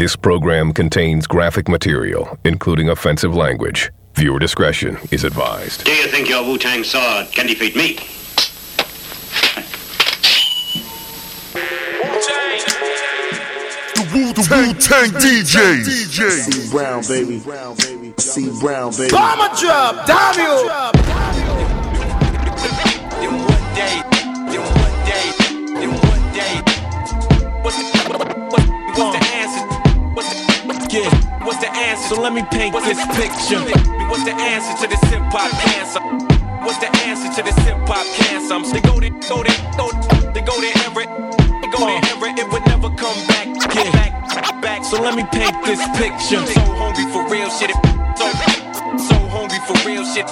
This program contains graphic material, including offensive language. Viewer discretion is advised. Do you think your Wu-Tang sword can defeat me? Wu Tang! The Wu Tang DJ. C Brown, baby. C Brown, baby. Bomber drop, damn you! What's the answer? So let me paint this picture. What's the answer to this hip hop cancer? What's the answer to this hip hop cancer? I'm they go there, go there, go they go there, ever, they go there, ever, it would never come back, yeah. back, back. So let me paint this picture. So hungry for real shit, so so hungry for real shit,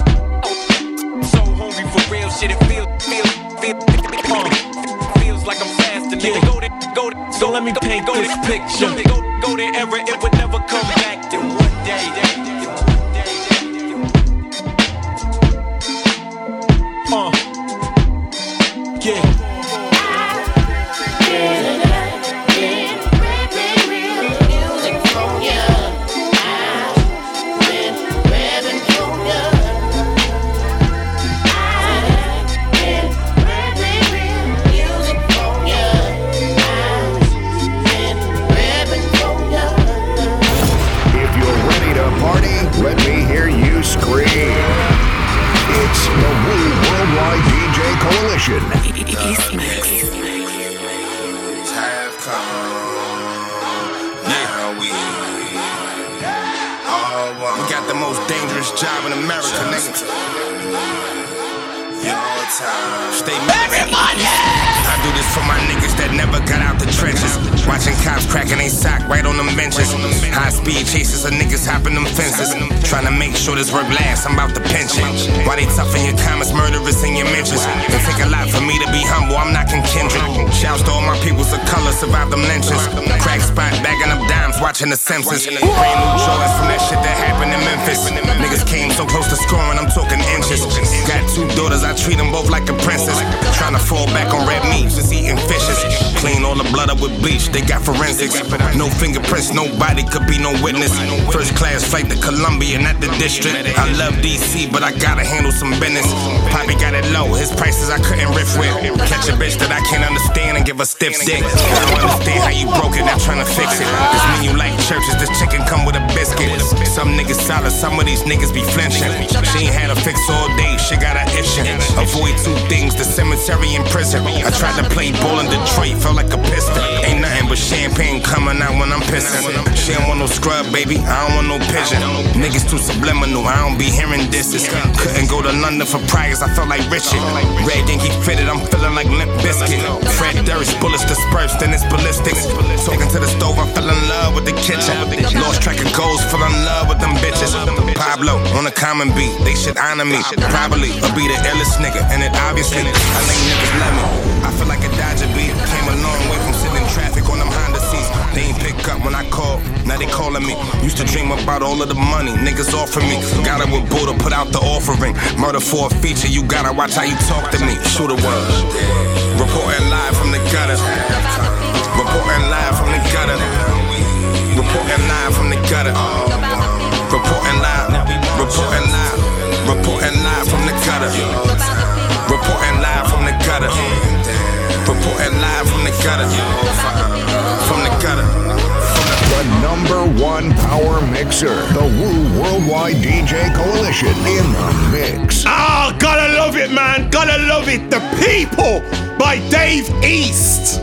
so hungry for real shit. It feels, feel, feel, uh, feels like I'm fasting. Nigga, go there, go there. So let me paint go this picture. Go, go, there, ever, it would never come back. Then one day. Uh, yeah. If Stay Everybody! I do this for my niggas that never got out the trenches. Watching cops cracking they sock right on them benches. High speed chases of niggas hopping them fences. Trying to make sure this work lasts. I'm about to pension. Why they tough in your comments, murderous in your mentions? It take a lot for me to be humble. I'm knocking Kendrick. Shouts to all my peoples of color, survive them lynches. Crack spot, bagging up dimes, watching the Simpsons. Brand new joys from that shit that happened in Memphis. Niggas came so close to scoring, I'm talking inches. Got two daughters, I treat them both like a princess. Trying to fall back on red meat, just eating fishes. Clean all the blood up with bleach, they got forensics. No fingerprints, nobody could be no witness. First class flight to Colombia, not the district. I love DC, but I gotta handle some business. Poppy got it low, his prices I couldn't riff with. Catch a bitch that I can't understand and give a stiff dick. I don't understand how you broke it, not trying to fix it. This menu like churches, this chicken come with a biscuit. Some niggas solid, some of these niggas be flinching. She ain't had a fix all day, she got a itching. Avoid two things, the cemetery and prison. I tried to play ball in Detroit, felt like a piston. Ain't nothing but champagne coming out when I'm pissing. She don't want no scrub, baby, I don't want no pigeon. Niggas too subliminal, I don't be hearing disses. Couldn't go to London for priors, I felt like Richard. Red Yankee fitted, I'm feeling like Limp Bizkit. Fred Durst, bullets dispersed, then it's ballistics. Talking to the stove, I fell in love with the kitchen. Lost track of goals, fell in love with them bitches. Pablo on a common beat, they should honor me. Probably, I'll be the illest nigga, and it obviously, I think niggas love me. I feel like a Dodger beat, came a long way in traffic on them Honda seats. They ain't pick up when I call, now they calling me. Used to dream about all of the money niggas offer me. Got it with Buddha, put out the offering. Murder for a feature, you gotta watch how you talk to me. Shoot a word. Reporting live from the gutter. Reporting live from the gutter. Mixer, the Wu Worldwide DJ Coalition in the mix. Ah, gotta love it, man. Gotta love it. The People by Dave East.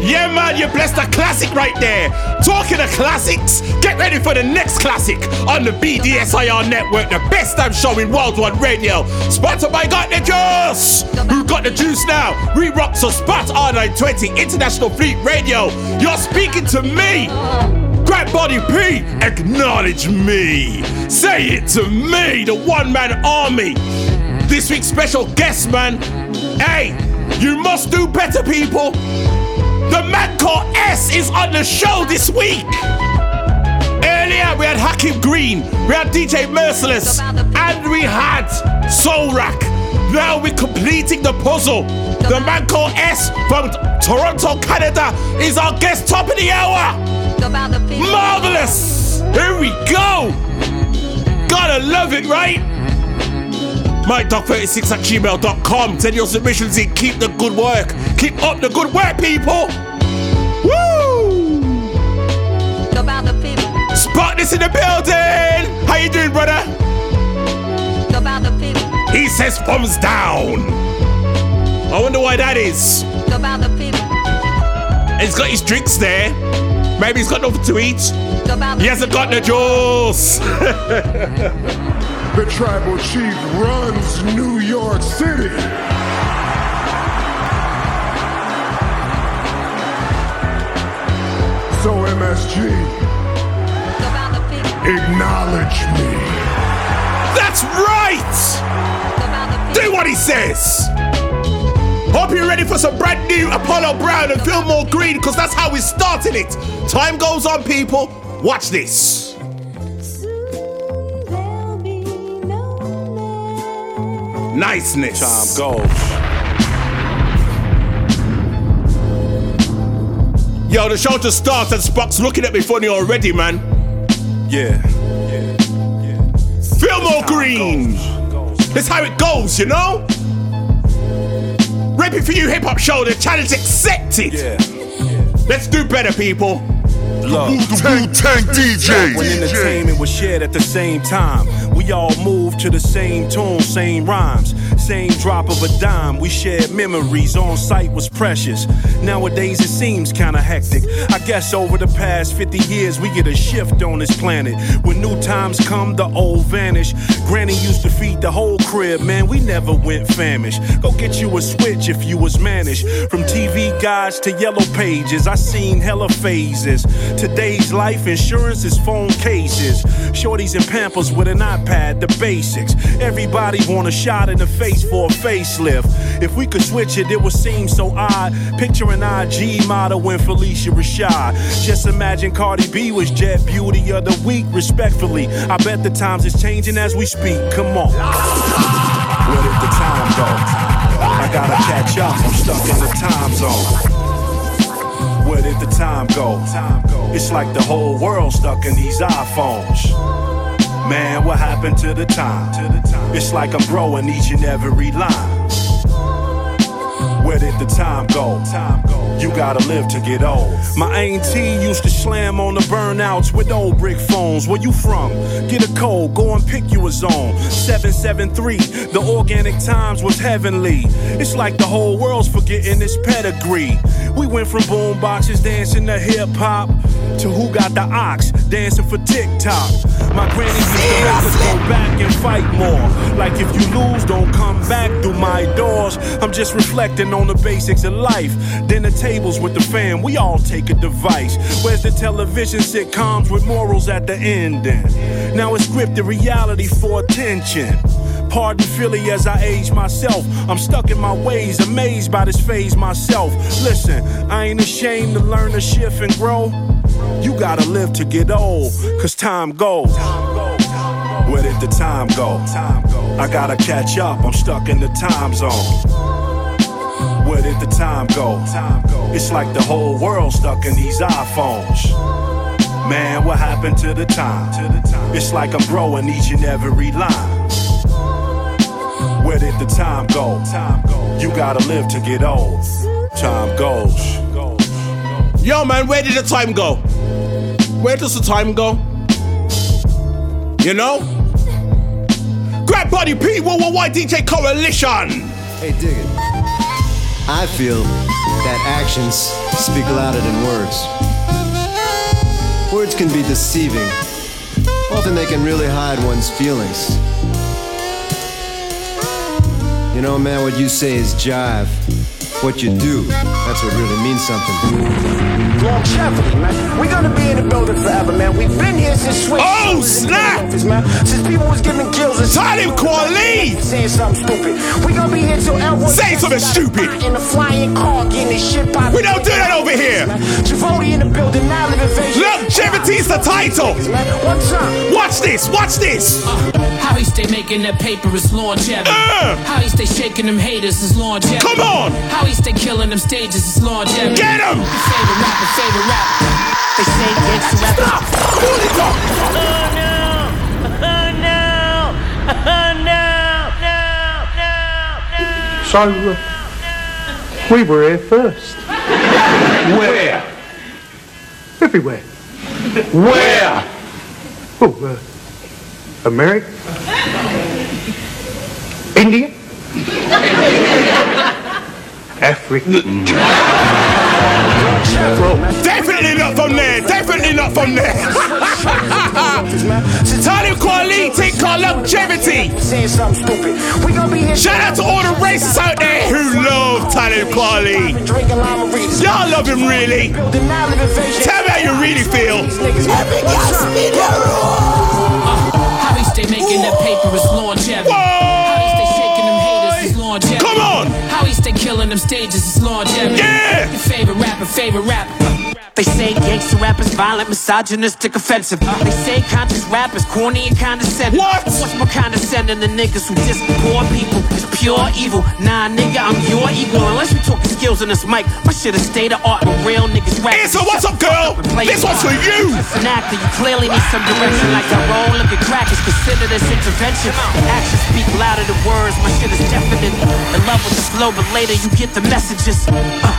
Yeah, man, you blessed a classic right there. Talking of classics, get ready for the next classic on the BDSIR network, the best damn show in Worldwide Radio. Sponsored by Got the Juice. Who got the juice now? We rock so Spot R920 International Fleet Radio. You're speaking to me. Grab Body P, acknowledge me. Say it to me, the one man army. This week's special guest, man. Hey, you must do better, people. The man called ES is on the show this week. Earlier, we had Hakim Green, we had DJ Merciless, and we had Soul Rack. Now we're completing the puzzle. The man called ES from Toronto, Canada is our guest top of the hour. Yes! Here we go! Gotta love it, right? MikeDogg36 at gmail.com. Send your submissions in. Keep the good work. Keep up the good work, people. Woo! About the people. Spot this in the building. How you doing, brother? About the people. He says thumbs down. I wonder why that is. About the people. He's got his drinks there. Maybe he's got nothing to eat. He hasn't got the juice. the tribal chief runs New York City. So MSG, acknowledge me. That's right! Do what he says! Hope you're ready for some brand new Apollo Brown and Philmore Greene, because that's how we're starting it. Time goes on, people. Watch this. Niceness. Time goes. Yo, the show just starts and Spock's looking at me funny already, man. Yeah. Philmore Greene. That's how it goes, you know? Rapping for you hip hop show, the challenge accepted. Let's do better, people. Love. Wu-Tang DJs. When entertainment was shared at the same time, we all moved to the same tune, same rhymes, same drop of a dime. We shared memories, on site was precious. Nowadays it seems kinda hectic. I guess over the past 50 years we get a shift on this planet. When new times come, the old vanish. Granny used to feed the whole crib, man. We never went famished. Go get you a switch if you was managed. From TV guides to yellow pages, I seen hella phases. Today's life insurance is phone cases. Shorties and pampers with an iPad, the basics. Everybody want a shot in the face for a facelift. If we could switch it, it would seem so odd. Picture an IG model when Phylicia Rashad. Just imagine Cardi B was Jet Beauty of the Week, respectfully. I bet the times is changing as we speak. Come on. Where did the time go? I gotta catch up, I'm stuck in the time zone. Where did the time go? It's like the whole world stuck in these iPhones. Man, what happened to the time? It's like I'm growing each and every line. Where did the time go? Time go. You gotta live to get old. My auntie used to slam on the burnouts with old brick phones. Where you from? Get a code, go and pick you a zone. 773, the organic times was heavenly. It's like the whole world's forgetting its pedigree. We went from boom boxes dancing to hip hop to who got the ox dancing for TikTok. My granny used to make us go back and fight more. Like if you lose, don't come back through my doors. I'm just reflecting on the basics of life. Dinner tables with the fam, we all take a device. Where's the television sitcoms with morals at the ending? Now it's scripted reality for attention. Pardon Philly as I age myself. I'm stuck in my ways, amazed by this phase myself. Listen, I ain't ashamed to learn to shift and grow. You gotta live to get old, cause time goes. Where did the time go? I gotta catch up, I'm stuck in the time zone. Where did the time go? It's like the whole world stuck in these iPhones. Man, what happened to the time? It's like I'm growing each and every line. Where did the time go? You gotta live to get old. Time goes. Yo, man, where did the time go? Where does the time go? You know? Grab Body P, Worldwide DJ Coalition. Hey, dig it. I feel that actions speak louder than words. Words can be deceiving. Often they can really hide one's feelings. You know, man, what you say is jive. What you do, that's what really means something. Longevity, man. We're gonna be in the building forever, man. We've been here since Switch. Oh, snap! Office, man. Since people was giving kills and Talib Kweli! Saying something stupid. We gonna be here till everyone. Say something stupid! In a flying car, getting this shit popped. We don't do that over here! Javotti in the building, now living vision. Longevity's the title! One time. Watch this, watch this! Uh, how he stay making that paper is longevity. Uh. How he stay shaking them haters is longevity. Come on. How he stay killing them stages is longevity. Get him. Your favorite rapper, favorite rapper. They say it's rapper. Stop. Oh no. Oh no. Oh no. No. No. No. So uh, we were here first. Where? Everywhere. Where? Oh. Uh, America? India? Africa? Definitely not from there. Definitely not from there. Talib Kweli take our longevity. Shout out to all the racists out there who love Talib Kweli. Y'all love him really. Tell me how you really feel. Stay making that paper is longevity. How he stay shaking them haters is longevity. Come on. How he stay killing them stages is longevity. Yeah. Your favorite rapper, favorite rapper. They say gangster rappers violent, misogynistic, offensive. They say conscious rappers corny and condescending. What? But what's more condescending than niggas who diss poor people? It's pure evil. Nah, nigga, I'm your equal. Unless we talking skills on this mic, my shit is state of art. But real niggas rap. So what's up, girl? This one's for you. As an actor, you clearly need some direction. Like I roll, look at crackers, consider this intervention. Actions speak louder than words. My shit is definite. In love with the flow, but later you get the messages. Uh,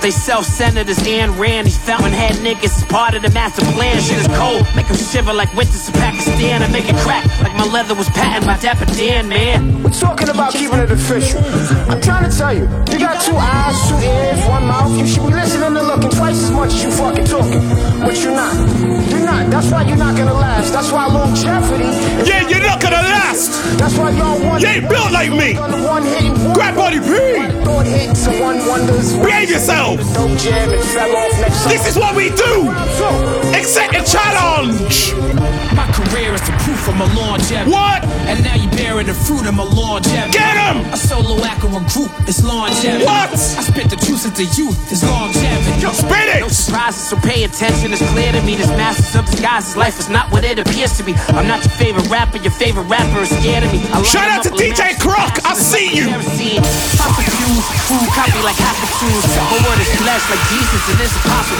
they self-centered as Ayn Rand. These fountainhead niggas is part of the master plan. Shit is cold, make them shiver like winters in Pakistan. I make it crack like my leather was patented by Dapper Dan, man. We're talking about keeping it official. I'm trying to tell you, you got two eyes, two ears, one mouth. You should be listening and looking twice as much as you fucking talking. But you're not. You're not. That's why you're not gonna last. That's why longevity. is- Yeah, you're not gonna last. That's why y'all want. You ain't built like me. One hit one. Grab body P. Thought hit, so one wonders. Behave yourself. Dope jam and fell off next This is what we do. Accept the challenge. My career is the proof of my longevity. What? And now you're bearing the fruit of my longevity. Get 'em! A solo act or a group is longevity. What? I spit the truth into youth is longevity. Spit it. No surprises, so pay attention. It's clear to me this masters of disguises. Life is not what it appears to be. I'm not your favorite rapper. Your favorite rapper is scared of me. I Shout out to DJ. Croc. I see you. Pop a fuse, food copy like half a tools. My word is blessed like Jesus and it's Jews.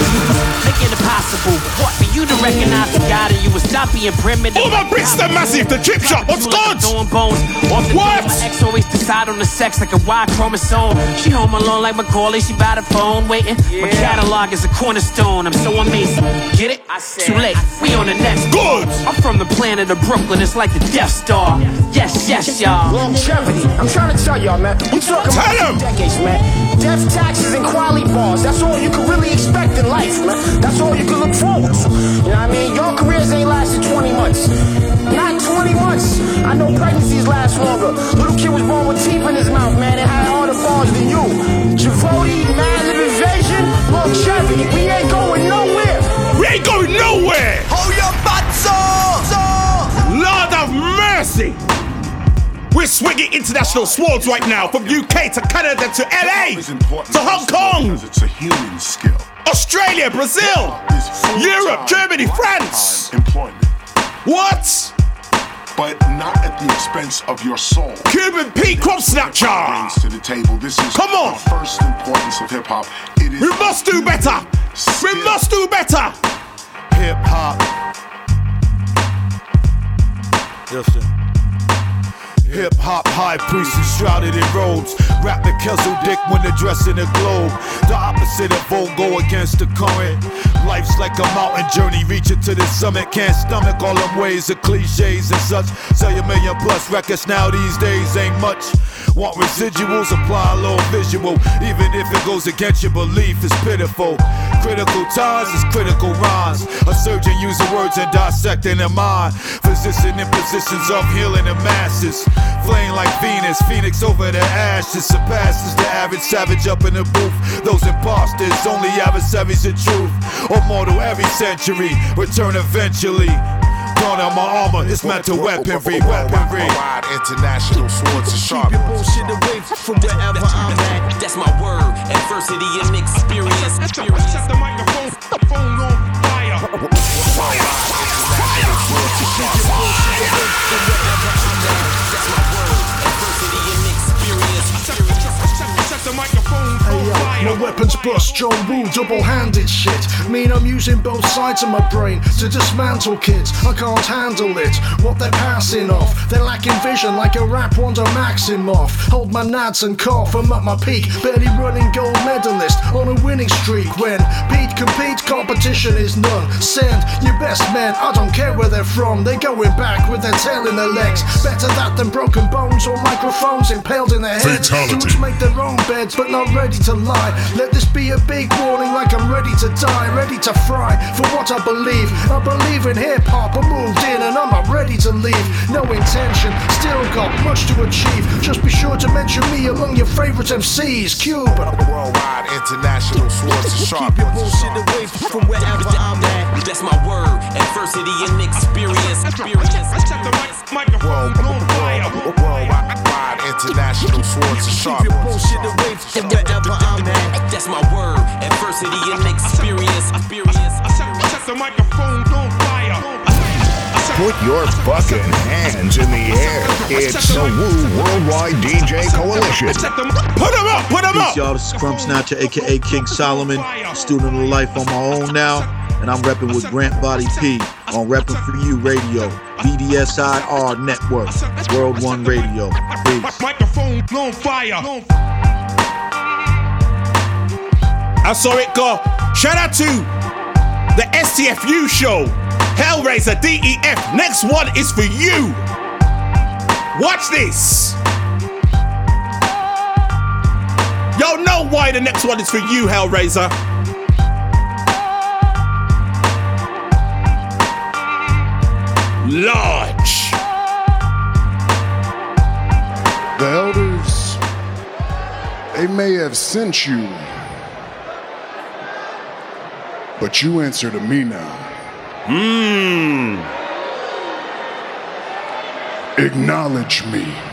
Make it impossible. What for you to recognize the God in you and stop being primitive. Oh, my Brixton Massive, the chip shop. What's good? Throwing bones. Off the What? My ex always decide on the sex like a Y chromosome. She home alone like Macaulay. She by the phone waiting. My catalog is a cornerstone. I'm so amazing. Get it? Too late. We on the next. Good. I'm from the planet of Brooklyn. It's like the Death Star. Yes, yes, y'all. Longevity. I'm trying to tell y'all, man. We talking Tell about decades, man. Death taxes and quality bars. That's all you can really expect in life, man. That's all you can look forward to. You know what I mean? Your careers ain't lasted 20 months. Not 20 months. I know pregnancies last longer. Little kid was born with teeth in his mouth, man, and had harder bars than you. Javotti, mad lib invasion, longevity. We ain't going nowhere. We ain't going nowhere. Hold your butts up! Lord of mercy. We're swinging international swords right now from UK to Canada to LA to Hong Kong, It's a human skill. Australia, Brazil, Europe, Germany, France. Employment. What? But not at the expense of your soul. Cuban Pete Krumbsnatcha. Brings to the table. This is Come on. the first importance of hip hop. It is We must do better. We must do better. Hip hop. Listen. Hip hop high priest enshrouded in robes. Rap the Kessel Dick when addressing the globe. The opposite of vogue, go against the current. Life's like a mountain journey, reaching to the summit. Can't stomach all them ways of cliches and such. Sell your million plus records now these days ain't much. Want residuals, apply a little visual. Even if it goes against your belief, it's pitiful. Critical times is critical rhymes. A surgeon using words and dissecting the mind. Physician in positions of healing the masses. Flame like Venus, Phoenix over the ashes. Surpasses the average savage up in the booth. Those imposters, only adversaries of truth. Immortal every century, return eventually. Dawn on my armor, it's mental weaponry, weaponry. Wide international swords are sharp. bullshit away from wherever I'm at. That's my word. Adversity and experience. experience. Set the microphone phone on fire. Adversity and experience. Set the microphone My weapons bust, John Woo, double-handed shit. Mean I'm using both sides of my brain to dismantle kids. I can't handle it. What they're passing off, they're lacking vision like a rap Wanda Maximoff. Hold my nads and cough, I'm at my peak, barely running gold medalist on a winning streak. When Pete compete, competition is none. Send your best men, I don't care where they're from. They're going back with their tail in their legs. Better that than broken bones or microphones impaled in their heads. Fatality. Dudes make their own beds, but not ready to lie. Let this be a big warning, like I'm ready to die, ready to fry for what I believe. I believe in hip hop. I moved in and I'm not ready to leave. No intention, still got much to achieve. Just be sure to mention me among your favorite MCs. Cube. Worldwide, international, swords and sharp. Keep your bullshit away from wherever I'm at. That's my word. Adversity and experience. Experience. World, worldwide, international, swords and sharp. Keep your bullshit away from wherever I'm at. That's my word. Adversity and experience. Experience. Set the microphone on fire. Put your fucking hands in the air. It's the Wu Worldwide DJ Coalition. Put them up, put them Peace, y'all. This is Krumbsnatcha, aka King Solomon, student of life on my own now, and I'm repping with Grant Body P on Repping for You Radio, BDSIR Network, World One Radio. Peace. Microphone on fire. I saw it go. Shout out to the STFU show. Hellraiser DEF. Next one is for you. Watch this. Y'all know why the next one is for you, Hellraiser. Large. The elders, they may have sent you, but you answer to me now. Mmm. Acknowledge me.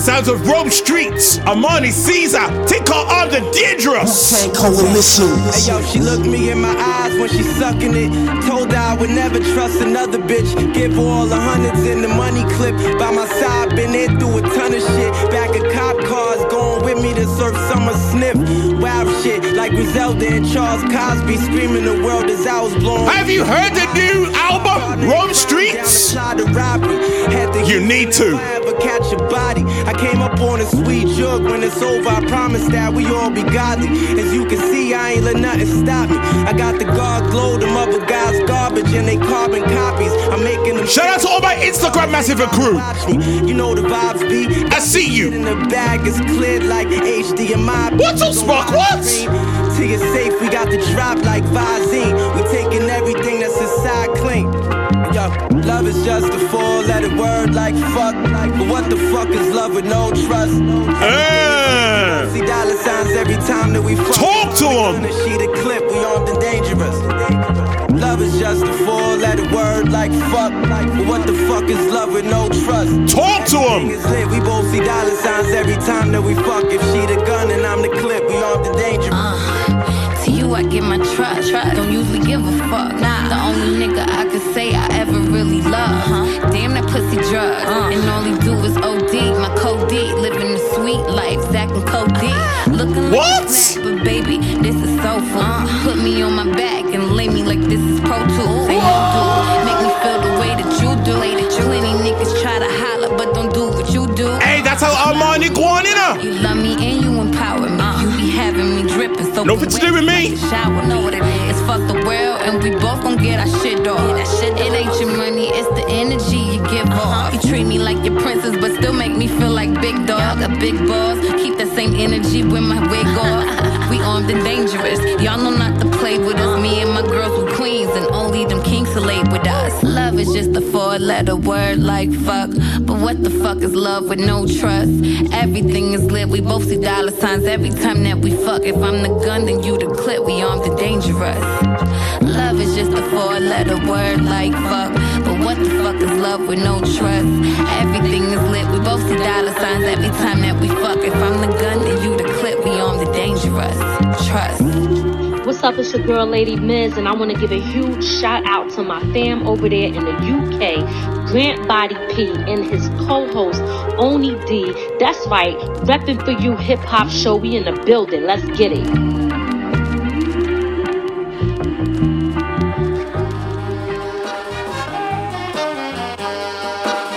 The sounds of Rome Streetz, Armani Caesar, Tinker on the Dangerous. Coalition. Hey yo, she looked me in my eyes when she sucking it. Told her I would never trust another bitch. Give her all the hundreds in the money clip. By my side, been there through a ton of shit. Back of cop cars, going with me to surf summer sniff. Wow shit, like Griselda and Charles Cosby screaming the world as I was blown. Have you heard the new album, Rome Streetz? You need to. Ever catch a body. I came up on a sweet jug. When it's over, I promise that we all be godly. As you can see, I ain't let nothing stop me. I got the God glow, them other guys garbage, and they carbon copies. I'm making them. Shout out to all my Instagram massive and crew. You know the vibes be. I see you. In the bag is cleared like HDMI. What's up, Spark? What? To your safe, we got the drop like Visine. We taking everything that's inside clean. Yo, love is just a four-letter word like fuck. But what the fuck is love with no trust? Uh. See dollar signs every time that we fuck. Talk to 'em. The sheet of clip, we armed and dangerous. Love is just a four-letter word like fuck. But what the fuck is love with no trust? Talk to 'em. Is lit. We both see dollar signs every time that we fuck. If she the gun and I'm the clip, we armed and dangerous. Uh, to you, I give my trust. Don't usually give a fuck. Nah. The only nigga I could say I ever really love. Uh-huh. Damn that pussy drug. Uh. And all he do is OD. My code D. Living the sweet life. Zach and Code D. Ah. Looking like What? a dripping. So Nothing to do with me. Shower know what it is. It's fuck the world and we both gon' get our shit off. It ain't your money, it's the energy you give uh-huh. off. You treat me like your princess, but still make me feel like big dog. A big boss. Keep that same energy with my wig off. we armed and dangerous. Y'all know not to play with us. Me and my girls were queens, and only lay with us. Love is just a four-letter word like fuck. But what the fuck is love with no trust? Everything is lit. We both see dollar signs every time that we fuck. If I'm the gun, then you the clip. We armed and dangerous. Love is just a four-letter word like fuck. But what the fuck is love with no trust? Everything is lit. We both see dollar signs every time that we fuck. If I'm the gun, then you the clip. We armed and dangerous. Trust. What's up? It's your girl, Lady Miz, and I want to give a huge shout out to my fam over there in the UK, Grant Body P, and his co host, Oni D. That's right, repping for you hip hop show. We in the building. Let's get it.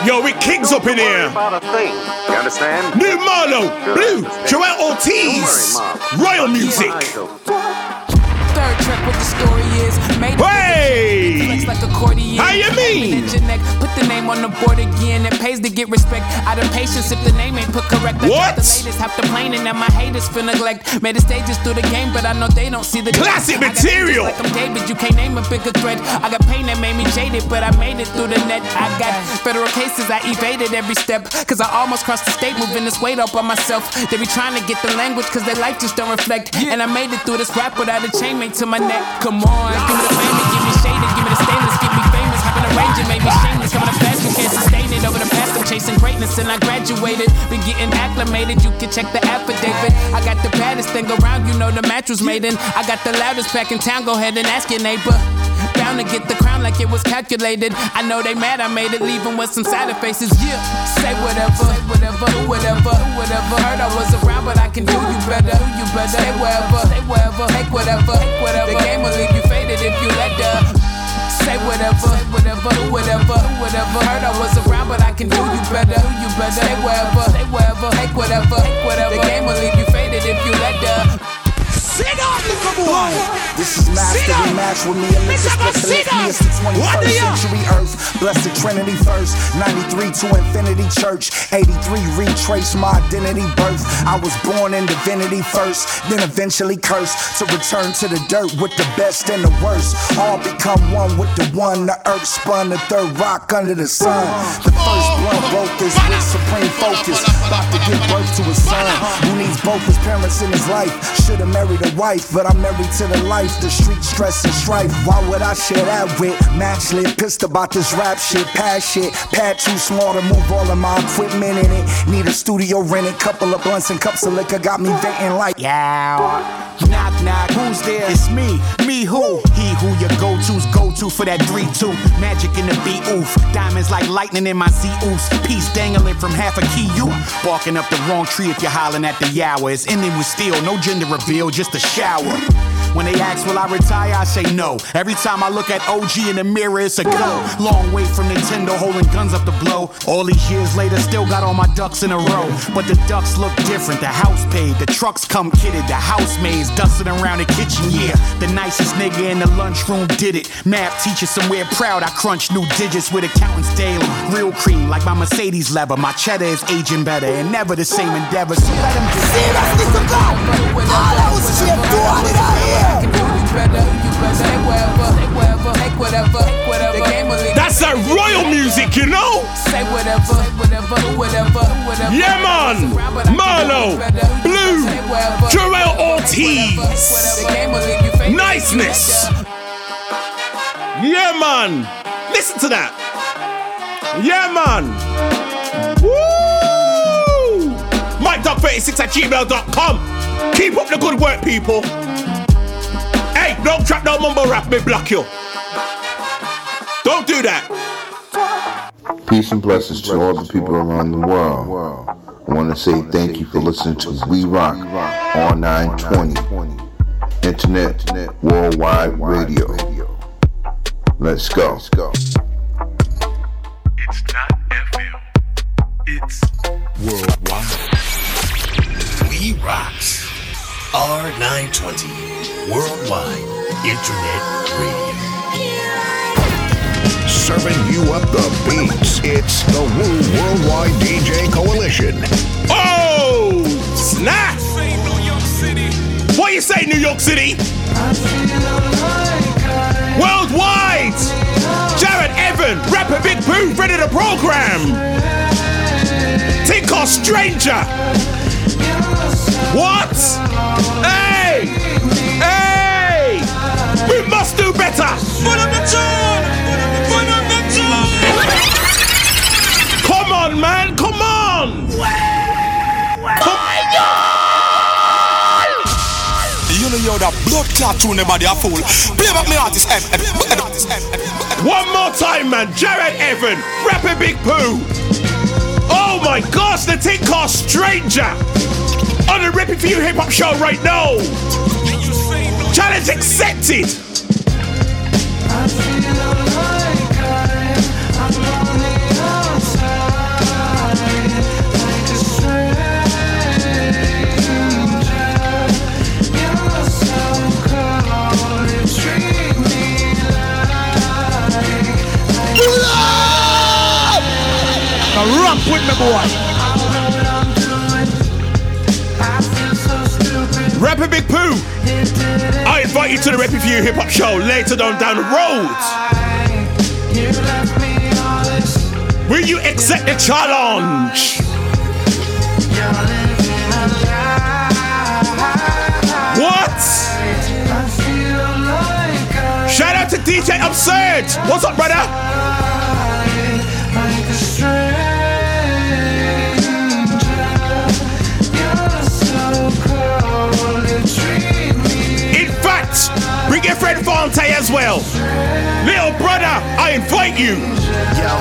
Yo, we kings up in here. You understand? New Marlowe, Blu, Joell Ortiz, Royal Music. Track, what the story is. Made Hey! Flex like accordion. How you mean? Neck, put the name on the board again. It pays to get respect. Out of patience if the name ain't put correct. I What? the latest, half the plane, and now my haters feel neglect. Made the stages through the game, but I know they don't see the Classic material. Like I'm David, you can't name a bigger threat. I got pain that made me jaded, but I made it through the net. I got federal cases, I evaded every step. Cause I almost crossed the state, moving this weight up on myself. They be trying to get the language, cause their life just don't reflect. And I made it through this rap without a chainmate to my neck. Come on, give me the fame, give me shaded, give me the stainless, get me famous. Hopping a range and made me shameless. Coming up fast, you can't sustain it. Over the I'm chasing greatness, and I graduated. Been getting acclimated, you can check the affidavit. I got the baddest thing around, you know the match was made in. I got the loudest pack in town, go ahead and ask your neighbor. Bound to get the crown like it was calculated. I know they mad, I made it, leaving with some sadder faces. Yeah, say whatever, say whatever, do whatever, do whatever. Heard I was around, but I can do you better, do you better. Say wherever, say wherever, take whatever, take whatever. The game will leave you faded if you let the. Say whatever, say whatever, do whatever, do whatever. Heard I was around, but I can do you better, do you better. Say wherever, say wherever, take whatever, take whatever. The game will leave you faded if you let the. Sit up, little boy. This is mastery match with me and Mr. Split me. It's the 21st century Earth. Blessed Trinity first. 93 to Infinity Church. 83 retrace my identity birth. I was born in divinity first, then eventually cursed to return to the dirt with the best and the worst. All become one with the one. The earth spun the third rock under the sun. The first blunt broke this with supreme focus. About to give birth to a son who needs both his parents in his life. Should have married a wife, but I'm married to the life. The street stress and strife. Why would I share that with? Match lit, pissed about this rap shit. Pass shit. Pad too small to move all of my equipment in it. Need a studio rented. Couple of blunts and cups of liquor got me venting like, yeah. Knock, knock, who's there? It's me. Me who? He who your go-to's go-to for that 3-2. Magic in the beat, oof. Diamonds like lightning in my Z oofs. Peace dangling from half a key, you. Barking up the wrong tree if you're hollering at the yower. It's ending with steel, no gender reveal, just a shower. When they ask, will I retire? I say no. Every time I look at OG in the mirror, it's a go. Long way from Nintendo holding guns up to blow. All these years later, still got all my ducks in a row. But the ducks look different. The house paid, the trucks come kitted, the housemaids dusting around the kitchen. Yeah, the nicest nigga in the lunchroom did it. Math teacher somewhere proud. I crunch new digits with accountants daily. Real cream like my Mercedes leather. My cheddar is aging better and never the same endeavor. So let Seriously, to God. All those shit doing it out here. That's that royal music, you know? Say whatever, whatever, whatever, whatever. Yeah, man. Marlowe, Blu, Joell Ortiz. Niceness. Yeah, man. Listen to that. Yeah, man. Woo! MikeDogg36 at gmail.com. Keep up the good work, people. Hey, don't trap no mumble rap, me block you. Don't do that. Peace and blessings to all the people around the world. I want to say thank you for listening to We Rock on 920 Internet Worldwide Radio. Let's go. It's not FM. It's worldwide. We Rocx. R920. Worldwide Internet Radio. Serving you up the beats. It's the Wu Worldwide DJ Coalition. Oh, snap! What you say, New York City? Worldwide! Jared Evan, rapper Big Pooh, ready to program. Think or Stranger. What? Hey! Hey! We must do better! Put up the tune! Put up the tune! Come on, man! Come on! Come You know you're the blood clot tune nobody a fool. Play back me artist M. One more time, man. Jared Evan, rapper Big Pooh. Oh my gosh, the thing called Stranger on the Ripping For You Hip Hop Show right now. Challenge accepted. With me, boy. Rapper Big Pooh. I invite you to the For You Hip Hop Show later on down the road. Will you accept the challenge? What? Shout out to DJ Absurd. What's up, brother? go friend Fonte as well. Little brother, I invite you. Yo,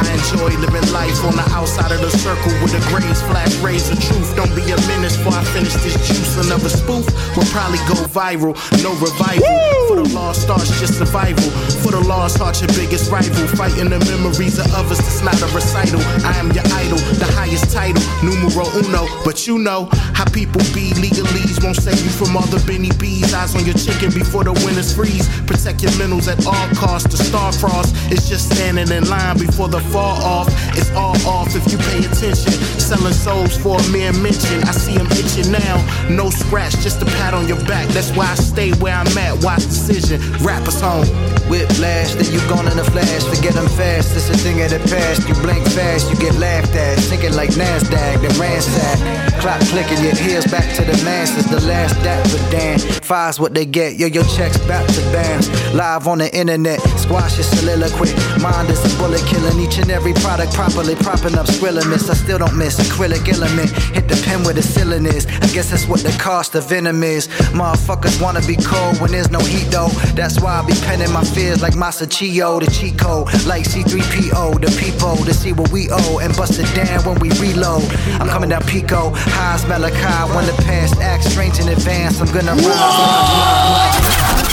I enjoy living life on the outside of the circle with the grays flash rays of truth. Don't be a menace before I finish this juice. Another spoof will probably go viral. No revival. For the lost stars, just survival. For the lost heart, your biggest rival. Fighting the memories of others, it's not a recital. I am your idol, the highest title, numero uno. But you know how people be. Legalese won't save you from all the Benny B's. Eyes on your chicken before the winners freeze. Protect your mentals at all costs. The star frost is just standing in line before the fall off. It's all off if you pay attention. Selling souls for a mere mention. I see them itching now. No scratch, just a pat on your back. That's why I stay where I'm at. Wise decision. Rappers home. Whiplash, then you gone in a flash. Forget them fast, it's a thing of the past. You blink fast, you get laughed at. Sinking like NASDAQ, then ransack. Clock clicking, your heels back to the masses. The last that, but damn. Five's what they get, yo, your checks back to bands. Live on the internet, squash your soliloquy. Mind is a bullet killing each and every product properly. Propping up skrilla miss, I still don't miss acrylic element. Hit the pen where the ceiling is. I guess that's what the cost of venom is. Motherfuckers wanna be cold when there's no heat though. That's why I be penning my fears like Masachio, the code. Like C3PO, the people to see what we owe and bust it down when we reload. I'm coming down Pico, high as Malachi. When the past acts strange in advance, I'm gonna rise.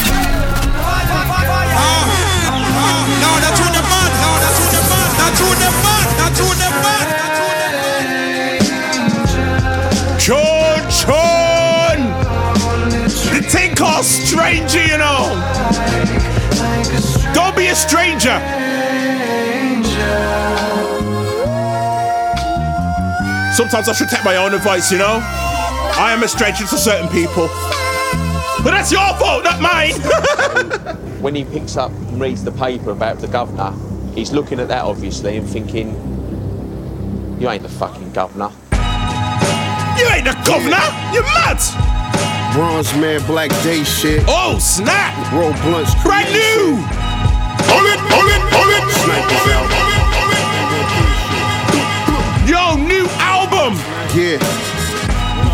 Chon! The thing called stranger, you know. Don't be a stranger. Sometimes I should take my own advice, you know. I am a stranger to certain people. But that's your fault, not mine. when he picks up and reads the paper about the governor, he's looking at that obviously and thinking, you ain't the fucking governor. You ain't the governor. You're mad? Bronze man, black day shit. Oh snap! Roll blunts. Brand new. Hold it, hold it, hold it. Snipers out. Yo, new album. Yeah.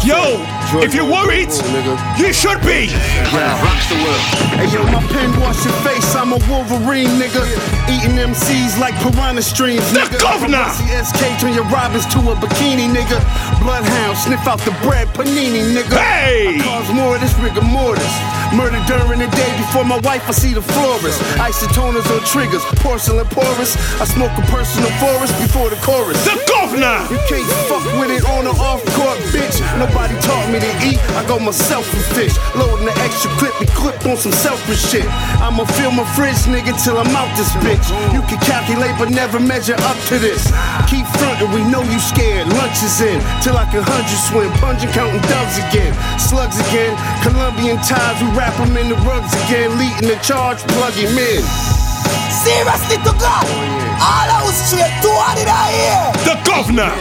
Yo, if you're worried, oh, you should be. Rocks the world. Hey yo, my pen wash your face. I'm a Wolverine, nigga. Eating MCs like piranha streams, The nigga. governor. From SK turn your Robbins to a bikini, nigga. Bloodhound, sniff out the bread, panini, nigga. Hey! I cause more of this rigor mortis. Murder during the day before my wife, I see the florist. Isotoners on triggers, porcelain porous. I smoke a personal forest before the chorus. The governor! You can't fuck with it on or off court, bitch. Nobody taught me to eat, I go myself and fish. Loading the extra clip, be clipped on some selfish shit. I'ma fill my fridge, nigga, till I'm out this bitch. You can calculate, but never measure up to this. Keep frontin', we know you scared. Lunch is in, till I can hundred swim. Pungent counting doves again. Slugs again, Colombian ties, we wrap 'em in the rugs again. Leading the charge, plug him in. Seriously to God, oh, all I was straight to what did I hear? The governor.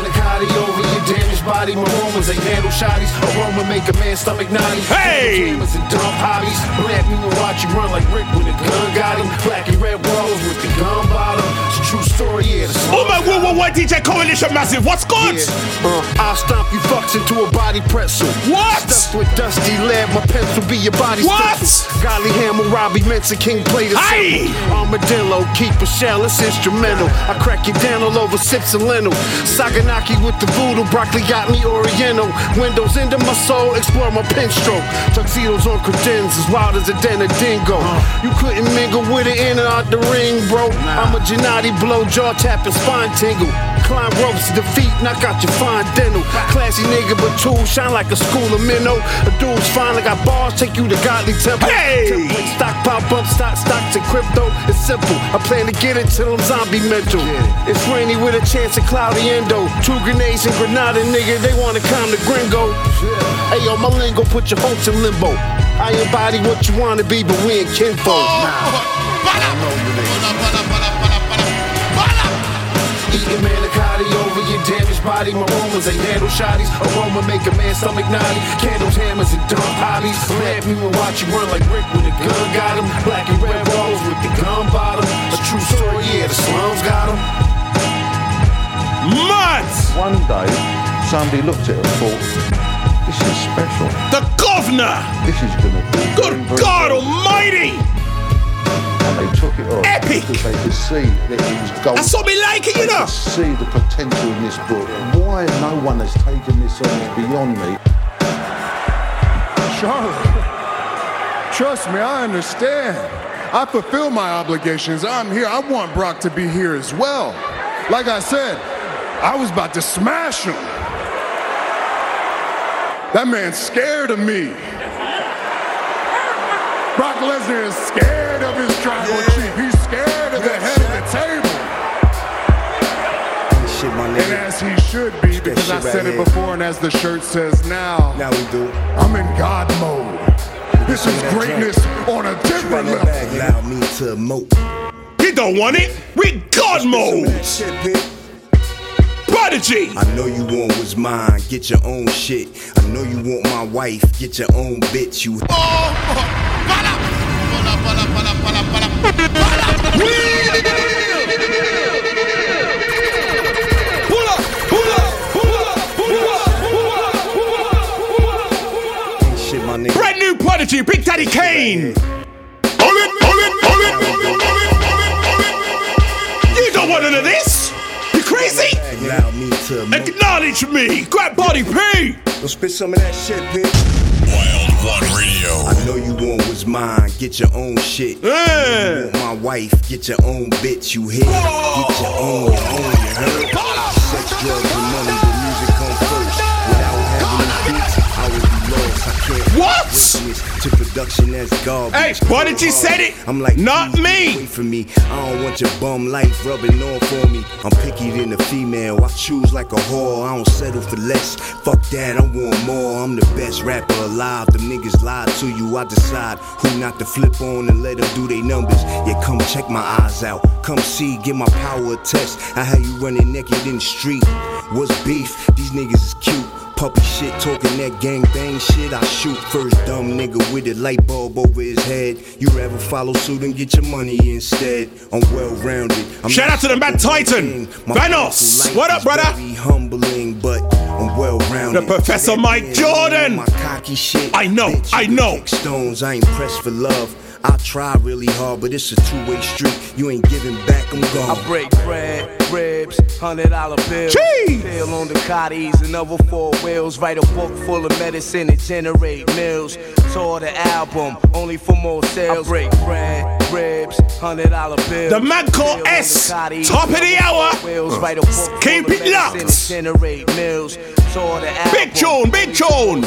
Over you damaged damaged body. My Romans ain't handle shotties. Aroma make a man stomach naughty. Hey! Cameras and dumb hobbies. Black me and watch you run like Rick when the gun got him. Black and red walls with the gun bottom. It's a true story, yeah. Oh my whoa, whoa, whoa, DJ Coalition Massive, what's good? Yeah. Uh, I'll stomp you fucks into a body pretzel. What? Stuffed with dusty lead, my pencil be your body What? stencil. Golly Hammer, Robbie Mensa, King play the Hey! cymbal. Armadillo, keep a shell, it's instrumental. I crack you down all over sips and lentil. Saganaki with the voodoo, broccoli got me oriental. Windows into my soul, explore my pen stroke. Tuxedos on credence, as wild as a den of dingo. Uh. You couldn't mingle with it in and out the ring, bro. I'm a Gennady blow, jaw tapping, spine tingle. Climb ropes, to defeat, knock out your fine dental. Classy nigga, but too shine like a school of minnow. A dude's fine, I got bars, take you to godly temple. Hey! Template, stock pop up, stock stocks and crypto. It's simple. I plan to get it till I'm zombie mental. It's rainy with a chance of cloudy endo. Two grenades and Grenada, nigga, they wanna come to gringo. Hey yo, my lingo, put your hopes in limbo. I embody what you wanna be, but we ain't kinfolk. Eating manicotti over your damaged body. My Romans ain't handle shotties. Aroma make a man stomach naughty. Candles, hammers, and dumb hobbies. Mad me and watch you run like Rick when the gun got him. Black and red walls with the gun bottom. A true story, yeah, the slums got him. Mad! One day, somebody looked at it and thought, this is special. The governor! This is gonna be Good very, very God good." Almighty! And they took it off Epic! because they could see that it was gold. That's what we like it, you They know. could see the potential in this book. Why no one has taken this on is beyond me. Charlotte, trust me, I understand. I fulfill my obligations. I'm here. I want Brock to be here as well. Like I said, I was about to smash him. That man's scared of me. Brock Lesnar is scared of his tribal chief. He's scared of the head of the table. Shit, my And as he should be, because I shit right said it here. before, and as the shirt says now, Now we do. I'm in God mode. This is greatness on a different level. back, allow me to mope. You don't want it? We God mode! Shit, bitch. Prodigy! I know you want what's mine, get your own shit. I know you want my wife, get your own bitch. You shit, my nigga. Brand new Prodigy, Big Daddy Kane! You don't want none of this! You crazy? Allow me to. Acknowledge me! Grab body P! Go spit some of that shit, bitch. Wild One Radio. I know you want what's mine, get your own shit. Yeah. You my wife, get your own bitch, you hear? Get your own, your own, you heard? Sex, drugs, and money, What? to production that's garbage. Hey, Prodigy said it! I'm like, Not me. Away from me. I don't want your bum life rubbing on me. I'm picky than a female. I choose like a whore. I don't settle for less. Fuck that, I want more. I'm the best rapper alive. Them niggas lie to you. I decide who not to flip on and let them do their numbers. Yeah, come check my eyes out. Come see, give my power a test. I had you running naked in the street. What's beef? These niggas is cute. Puppy shit, talking that gang bang shit. I shoot first dumb nigga with a light bulb over his head. You rather follow suit and get your money instead. I'm well rounded. Shout out to the Mad Titan, Vanos. What up, brother? Humbling, but I'm well rounded. The Professor Mike Jordan. My cocky shit. I know, I know. Stones, I ain't pressed for love. I try really hard, but it's a two-way street. You ain't giving back, I'm gone. I break bread, ribs, hundred dollar bills. Jeez. Pill on the Cotties another four wheels. Write a book full of medicine to generate mills. Tour the album, only for more sales. I break bread, ribs, hundred dollar bills. The man called Pill on the S, top of the hour. four wheels. Write a Keep it medicine locked. mills. Tour the album, Big tune, big tune.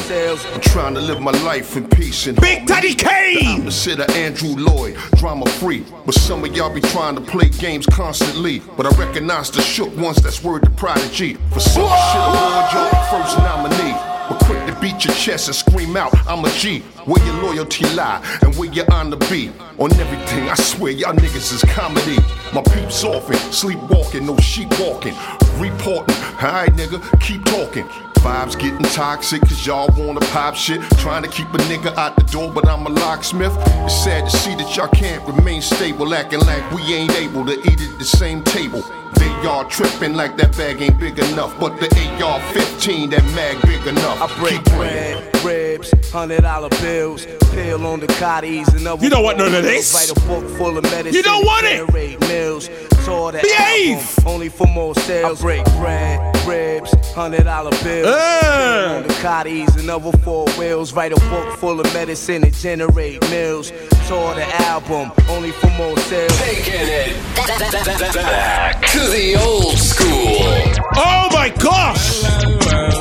I'm trying to live my life in peace and Big Daddy Kane! The shit of Andrew Lloyd, drama free. But some of y'all be trying to play games constantly. But I recognize the shook ones that's word to prodigy. For some shit, award your first nominee. But quick to beat your chest and scream out, I'm a G. Where your loyalty lie and where your honor be. On everything, I swear y'all niggas is comedy. My peeps often, sleepwalking, no sheep walking. Reporting, alright nigga, keep talking. vibes getting toxic, cause y'all wanna pop shit. Trying to keep a nigga out the door, but I'm a locksmith. It's sad to see that y'all can't remain stable, acting like we ain't able to eat at the same table. They y'all tripping like that bag ain't big enough, but the AR 15, that mag big enough. I break Keep bread, ribs, hundred dollar bills, pill on the cotties and other You don't want none of this. Write a book full of medicine. You don't want it. generate Mills. Saw the Behave. album, only for more sales. I break bread, ribs, hundred dollar bills, Uh. pill on the cotties and other four wheels. Write a book full of medicine and generate Mills. Saw the album, only for more sales. Taking it back to the old school. Oh my gosh!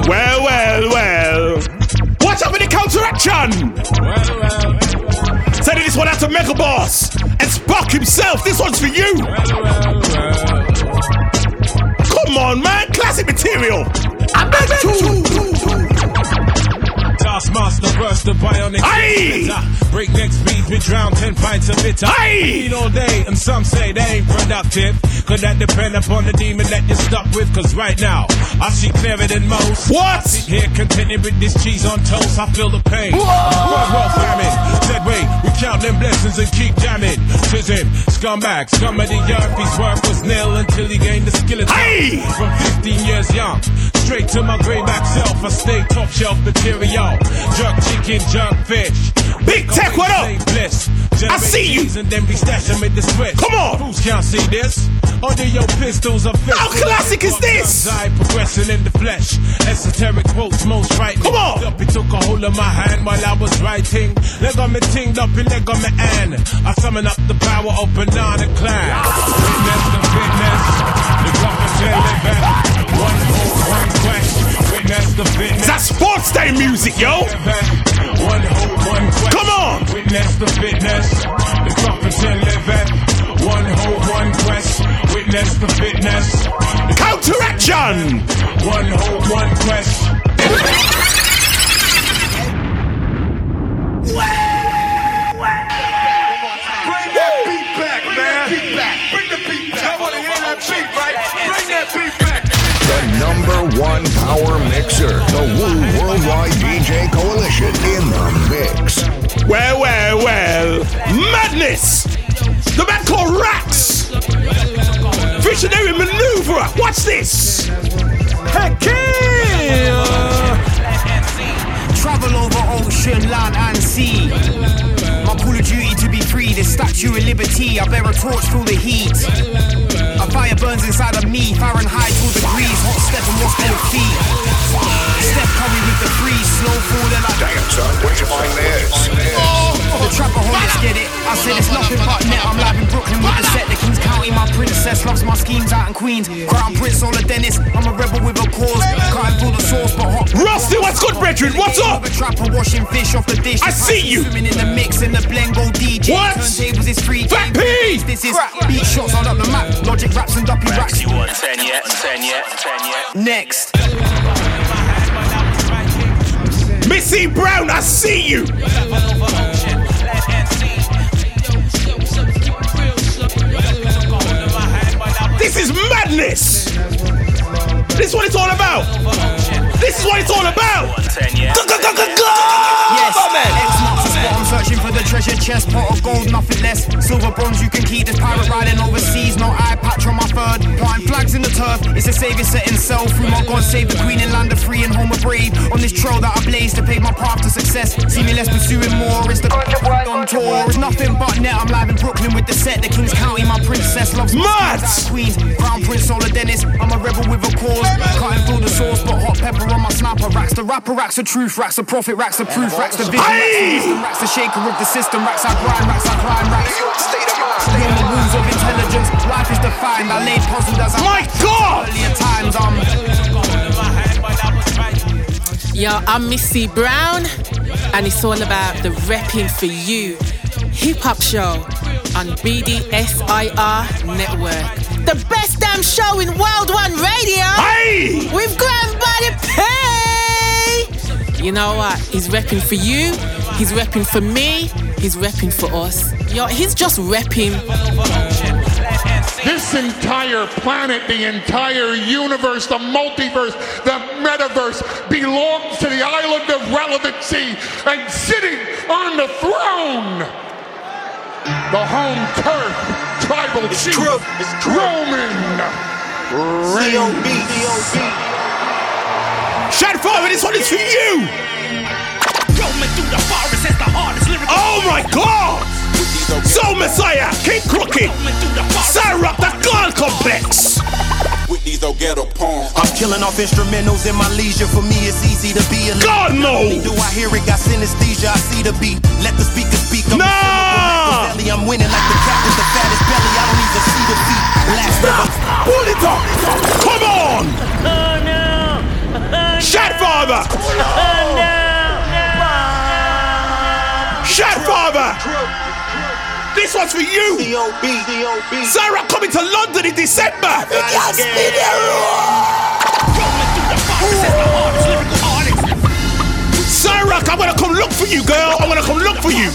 Well, well, well. What's up with the counteraction? Sending this one out to Mega Boss and Spock himself. This one's for you. Come on, man. Classic material. I beg Taskmaster burst the bionic Aye. splitter. Breakneck speed, we drown 10 pints of bitter. Aye. Eat all day, and some say they ain't productive. Could that depend upon the demon that you're stuck with? Cause right now, I see clearer than most. What? Sit here contented with this cheese on toast, I feel the pain. World war famine. Said wait, we count them blessings and keep jamming. Tis him, scumbag, scum of the earth. His work was nil until he gained the skill of. From 15 years young, straight to my grayback self. I stay top shelf material. Jerk chicken, jerk fish. Big Tech, what up? I see you. And then we stash them with the switch. Come on. Who's can't see this? Under your pistols are How classic is this? I progressing in the flesh. Esoteric quotes most frightening. Come on. He took a hold of my hand while I was writing. Leg on me tinged up and leg on me hand. I summon up the power of banana clan. Witness the fitness. The drop of eleven. One hope, one quest. Witness the. That's sports day music, yo. One hope, one quest. Come on. Witness the fitness. The drop of eleven. One hope, one quest. Witness the fitness. Counteraction. One hope, one quest. Number one power mixer, the Wu Worldwide DJ Coalition in the mix. Well, well, well. Madness. The man called Raks. Visionary maneuver. Watch this. Heck yeah. Travel over ocean, land, and sea. My call of duty to be free, the statue of liberty. I bear a torch, feel the heat. A fire burns inside of me, Fahrenheit two degrees. Hot step and what's cold feet. Step Curry with the free, slow falling like. Damn, son, where'd you find this? The trapaholics get it. I said it's nothing but net. I'm live in Brooklyn my princess loves my schemes out in Queens. Crown Prince, all of Dennis. I'm a rebel with a cause. Can't feel the sauce, but hot. Rusty, what's good, brethren? What's up? The trapper washing fish off the dish. I see you. Swimming in the mix in the blend go DJ. What? Turntables is free. Fat game. P. This is beat shots on up the map. Logic raps and duppy raps. You want 10 yet? 10 yet? 10 yet? Next. Miss C Brown, I see you. This is madness. This is what it's all about. This is what it's all about. 10 yet? Yes, X marks the spot. I'm searching for the treasure chest. Pot of gold, nothing less. Silver bronze, you can keep this pirate riding overseas. No eye patch on my third. Planting flags in the turf. It's a savior setting sail through my God. Save the queen and land of free and home of brave. On this trail that I blaze to pave my path to success. See me less pursuing more. It's the on tour. It's nothing but net. I'm live in Brooklyn with the set. The King's County, my princess loves my Mad. queens. Crown Prince, Solar Dennis. I'm a rebel with a cause. Cutting through the sauce, but hot pepper on my sniper racks. The rapper racks the truth, racks the profit, racks the proof, racks the vision, racks the wisdom, racks the shaker of the system, racks I grind, racks I climb, racks. Beyond the rules of intelligence, life is defined. I laid puzzled as I My God! earlier times. Um, Yo, I'm Miss C Brown, and it's all about the repping for you hip hop show on BDSIR Network. The best damn show in World One Radio. Hey! With Grandbody P. You know what? He's repping for you. He's repping for me. He's repping for us. Yo, he's just repping This entire planet, the entire universe, the multiverse, the metaverse belongs to the island of relevancy and sitting on the throne. The home turf, tribal it's chief, is Roman Reigns. Shout forward, this one is for you. Oh my God! Sol Messiah, KXNG Crooked, Sarah, the God Complex. I'm killing off instrumentals in my leisure. For me, it's easy to be a God no. Do I hear it? Got synesthesia. I see the beat. Let the speaker speak. I'm Nah. Machiavelli. I'm winning like the cat with the fattest belly. I don't even see the feet. Blast them. Pull it up. Come on. Oh, oh, Shout father. Oh, Shout father. This one's for you. Sarah coming to London in December. Sarah, I'm gonna come look for you, girl. I'm gonna come look for you.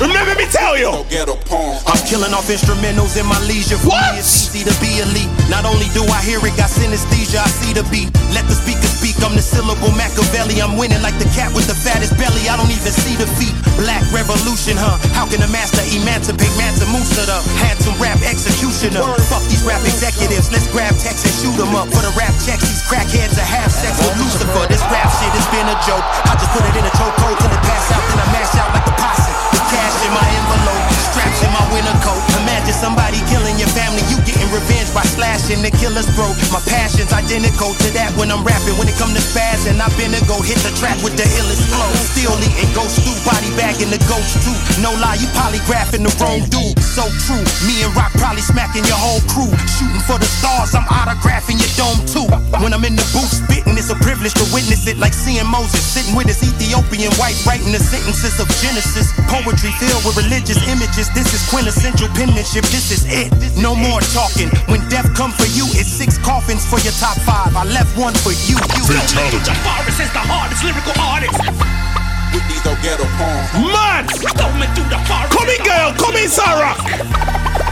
Remember me tell you. I'm killing off instrumentals in my leisure. For me, it's easy to be elite. Not only do I hear it, got synesthesia, I see the beat. Let the speaker speak, I'm the syllable Machiavelli. I'm winning like the cat with the fattest belly. I don't even see the feet. Black revolution, huh? How can a master emancipate Mansa Musa, the handsome rap executioner? Fuck these rap executives, let's grab text and shoot 'em up. For the rap checks, these crackheads are half sex with Lucifer. This rap shit has been a joke. I just put it in a chokehold till it pass out, then I mash out like the posse. The cash in my envelope, straps in my winter Somebody killing your family, you getting revenge by slashing the killer's throat. My passion's identical to that when I'm rapping. When it come to spaz, and I've been to go hit the track with the illest flow. Still eating ghost stew, body bag in the ghost too. No lie, you polygraphing the wrong dude. So true, me and Rock probably smacking your whole crew. Shooting for the stars, I'm autographing your dome too. When I'm in the booth spitting, it's a privilege to witness it. Like seeing Moses sitting with his Ethiopian wife, writing the sentences of Genesis. Poetry filled with religious images. This is quintessential penmanship. This is it. No more talking. When death come for you, it's six coffins for your top five. I left one for you. you Fatality. Jafar is the hardest lyrical artist. With these old ghetto poems. Man! Come in, girl. Come in, Sarah.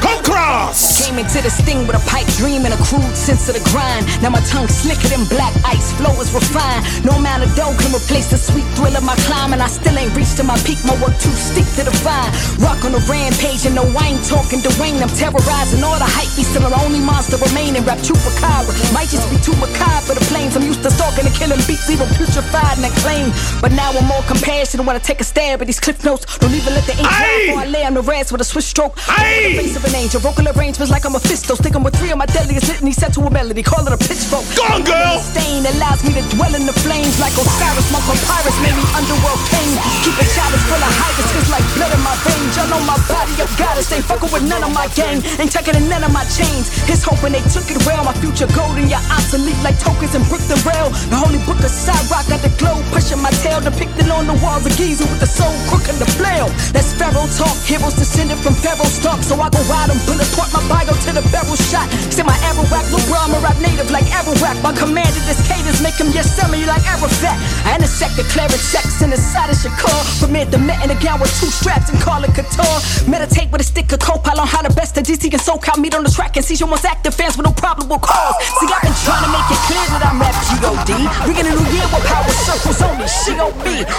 Come cross. Came into this thing with a pipe dream and a crude sense of the grind. Now my tongue slicker than black ice, flow is refined. No amount of dough can replace the sweet thrill of my climb, and I still ain't reached to my peak. My work too steep to define. Rock on a rampage and no wine talking Dwayne. I'm terrorizing all the hype. Be still the only monster remaining. Rap chupacabra. Might just be too macabre for the planes. I'm used to stalking and killing beats, 'em putrefied and acclaimed. But now I'm more compassionate when I take a stab at these cliff notes. Don't even let the ink dry I lay on the rest with a swish stroke. The face of an angel, vocal arrangements like I'm a fisto. Sticking with three of my deadliest litanies set to a melody. Call it a pitchfork. Go on, girl. Stain allows me to dwell in the flames like Osiris. Monk papyrus made me underworld king. Keep a chalice full of hibiscus like blood in my veins. Y'all know my body, got it. Ain't fucking with none of my gang. Ain't tucking in none of my chains. His hoping they took it well. My future golden, you're obsolete like tokens and brick the rail. The holy book of Cyrock got the glow pushing my tail. Depicted on the walls of Giza with the soul crook and the flail. That's Pharaoh talk. Heroes descended from Pharaoh's stock. So I go ride them, bullet point my bio to the barrel shot. Say my rap, Lil bro, I'm a rap native like Arawak. My commander, this cadence, make him Yosemite like Arafat. I intersect the clearing checks in the side of Shakur. Permit the met in a gown with two straps and call it couture. Meditate with a stick of copilot on how the best of DC and SoCal meet on the track and see your most active fans with no probable cause. See, I've been trying to make it clear that I'm rap G.O.D. Bringing a new year with power circles on me.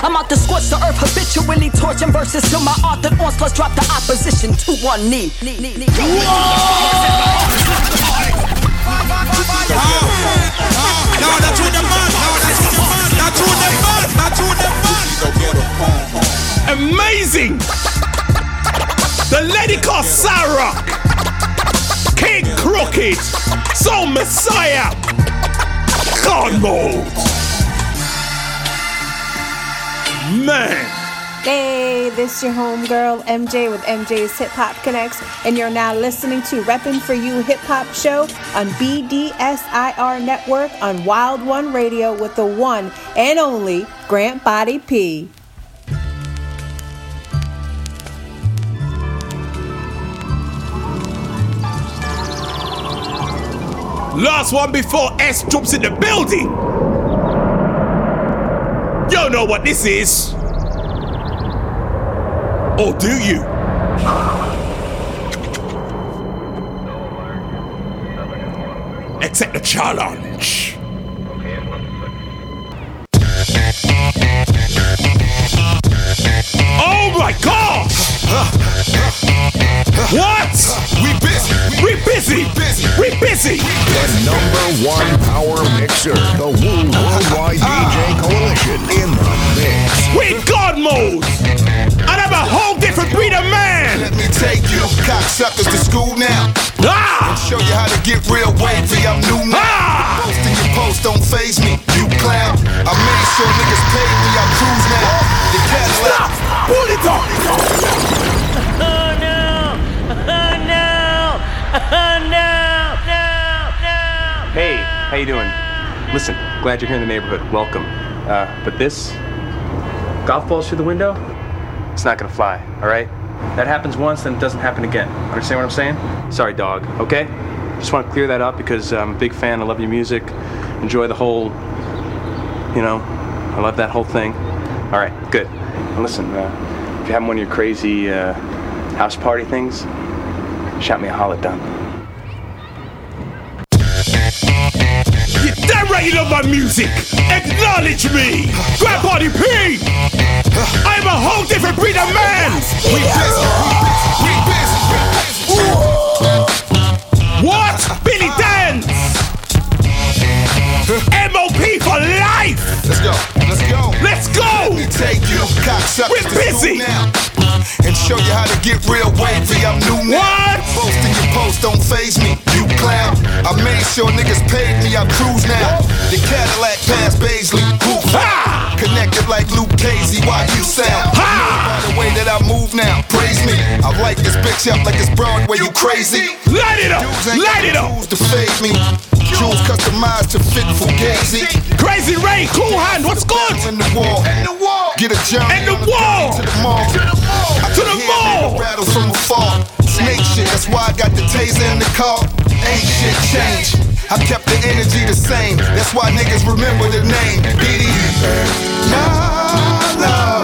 I'm out to scorch the earth habitually, torching verses till my author onslaughts drop the opposition to one knee. Amazing. The lady called Sarah. KXNG Crooked. Sol Messiah. God mode. Man. Hey, this your homegirl MJ with MJ's Hip Hop Connex, and you're now listening to Reppin' For You Hip Hop Show on BDSIR Network on Wild One Radio with the one and only Grant Body P. Last one before ES jumps in the building. You know what this is. Or do you? Accept the challenge. Oh my god! What? We busy. We busy. We busy. The number one power mixer, the Worldwide ah. DJ Coalition in the mix. We got. God mode. And I'm a whole different breed of man. Let me take you cocksuckers to school now. Ah! And show you how to get real wavy. I'm new now. Ah! Posting your post don't phase me. You clown. I made sure niggas paid me. I cruise now. The Cadillac. Pull it up. Oh no! Oh no! Oh no! No! No! Hey, how you doing? Listen, glad you're here in the neighborhood. Welcome. Uh, but this golf balls through the window, it's not gonna fly. All right? That happens once, then it doesn't happen again. Understand what I'm saying? Sorry, dog. Okay? Just want to clear that up because I'm a big fan. I love your music. Enjoy the whole, you know, I love that whole thing. All right, good. And listen, uh, if you're having one of your crazy uh, house party things, shout me a holla down. Right you love my music. Acknowledge me. Grab Party P. I'm a whole different breed of man. We busy. We busy. We busy. What? Billy Danze. MOP for life. Let's go. Let's go. Let's go. Let me take you cocksuckers We're busy. now. And show you how to get real wavy. I'm new now. What? Posting your post don't phase me. Clown. I made sure niggas paid me. I cruise now. The Cadillac past Baisley. Who? Ha! Connected like Luke Casey. Why you sound? By the way that I move now. Praise me. I like this bitch up like it's Broadway. You crazy? Light it up. Light it up. to fade me. Jewels customized to fit for Fugazi. Crazy Ray, cool hand. What's good? In the wall. In the wall. Get a jump. In the wall. To the mall. To the mall. nigga rattle from afar. Snake shit. That's why I got the taser in the car. Ain't shit changed. I kept the energy the same. That's why niggas remember the name. BD. Nah, no.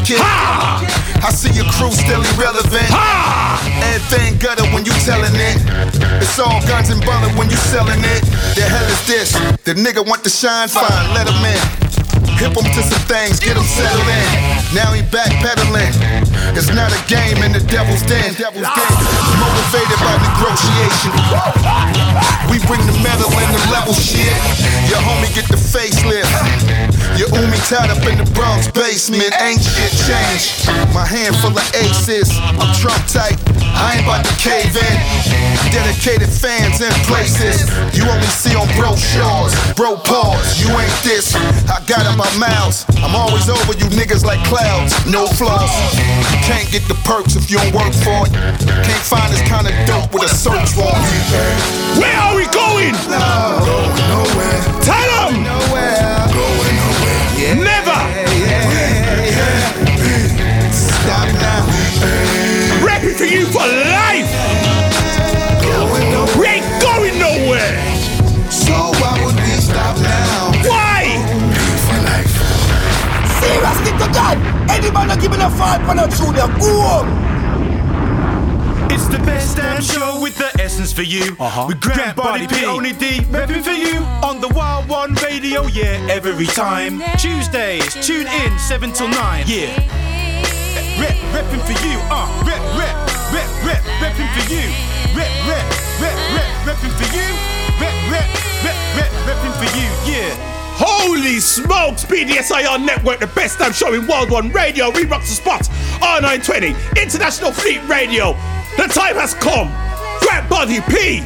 Delicate. Ha! I see your crew still irrelevant. Ha! Everything gutter when you telling it. It's all guns and bullets when you selling it. The hell is this? The nigga want to shine fine, let him in. Hip him to some things, get him settled in. Now he backpedaling. It's not a game in the devil's den. Devil's den. Motivated by negotiation. We bring the metal and the level shit. Your homie get the facelift. Your Umi tied up in the Bronx basement. Ain't shit changed. My hand full of aces. I'm Trump tight. I ain't about to cave in. Dedicated fans in places you only see on brochures. Bro, pause. You ain't this. I got in my mouths. I'm always over you niggas like clouds. No flaws. Can't get the perks if you don't work for it. Can't find this kind of dope with a search warrant. Where are we going? No, going nowhere. Tell them. Nowhere. Going nowhere. Yeah. Never. Yeah, yeah. Stop now. Rapping for you for life. Any man not giving a five on a junior, go home. It's the best damn show with the essence for you. Uh-huh. With Grand Body P, only D, repping for you on the Wild One Radio, yeah, every time. Tuesdays, tune in, 7 till 9, yeah. Rep, repping for you, uh, rep, rep, rep, rep, repping for you. Rep, rep, rep, rep, repping for you. Rep, rep, rep, rep, Holy smokes, BDSIR Network, the best damn show in World One Radio. We rock the spot. R920, International Fleet Radio. The time has come. Grab Body P.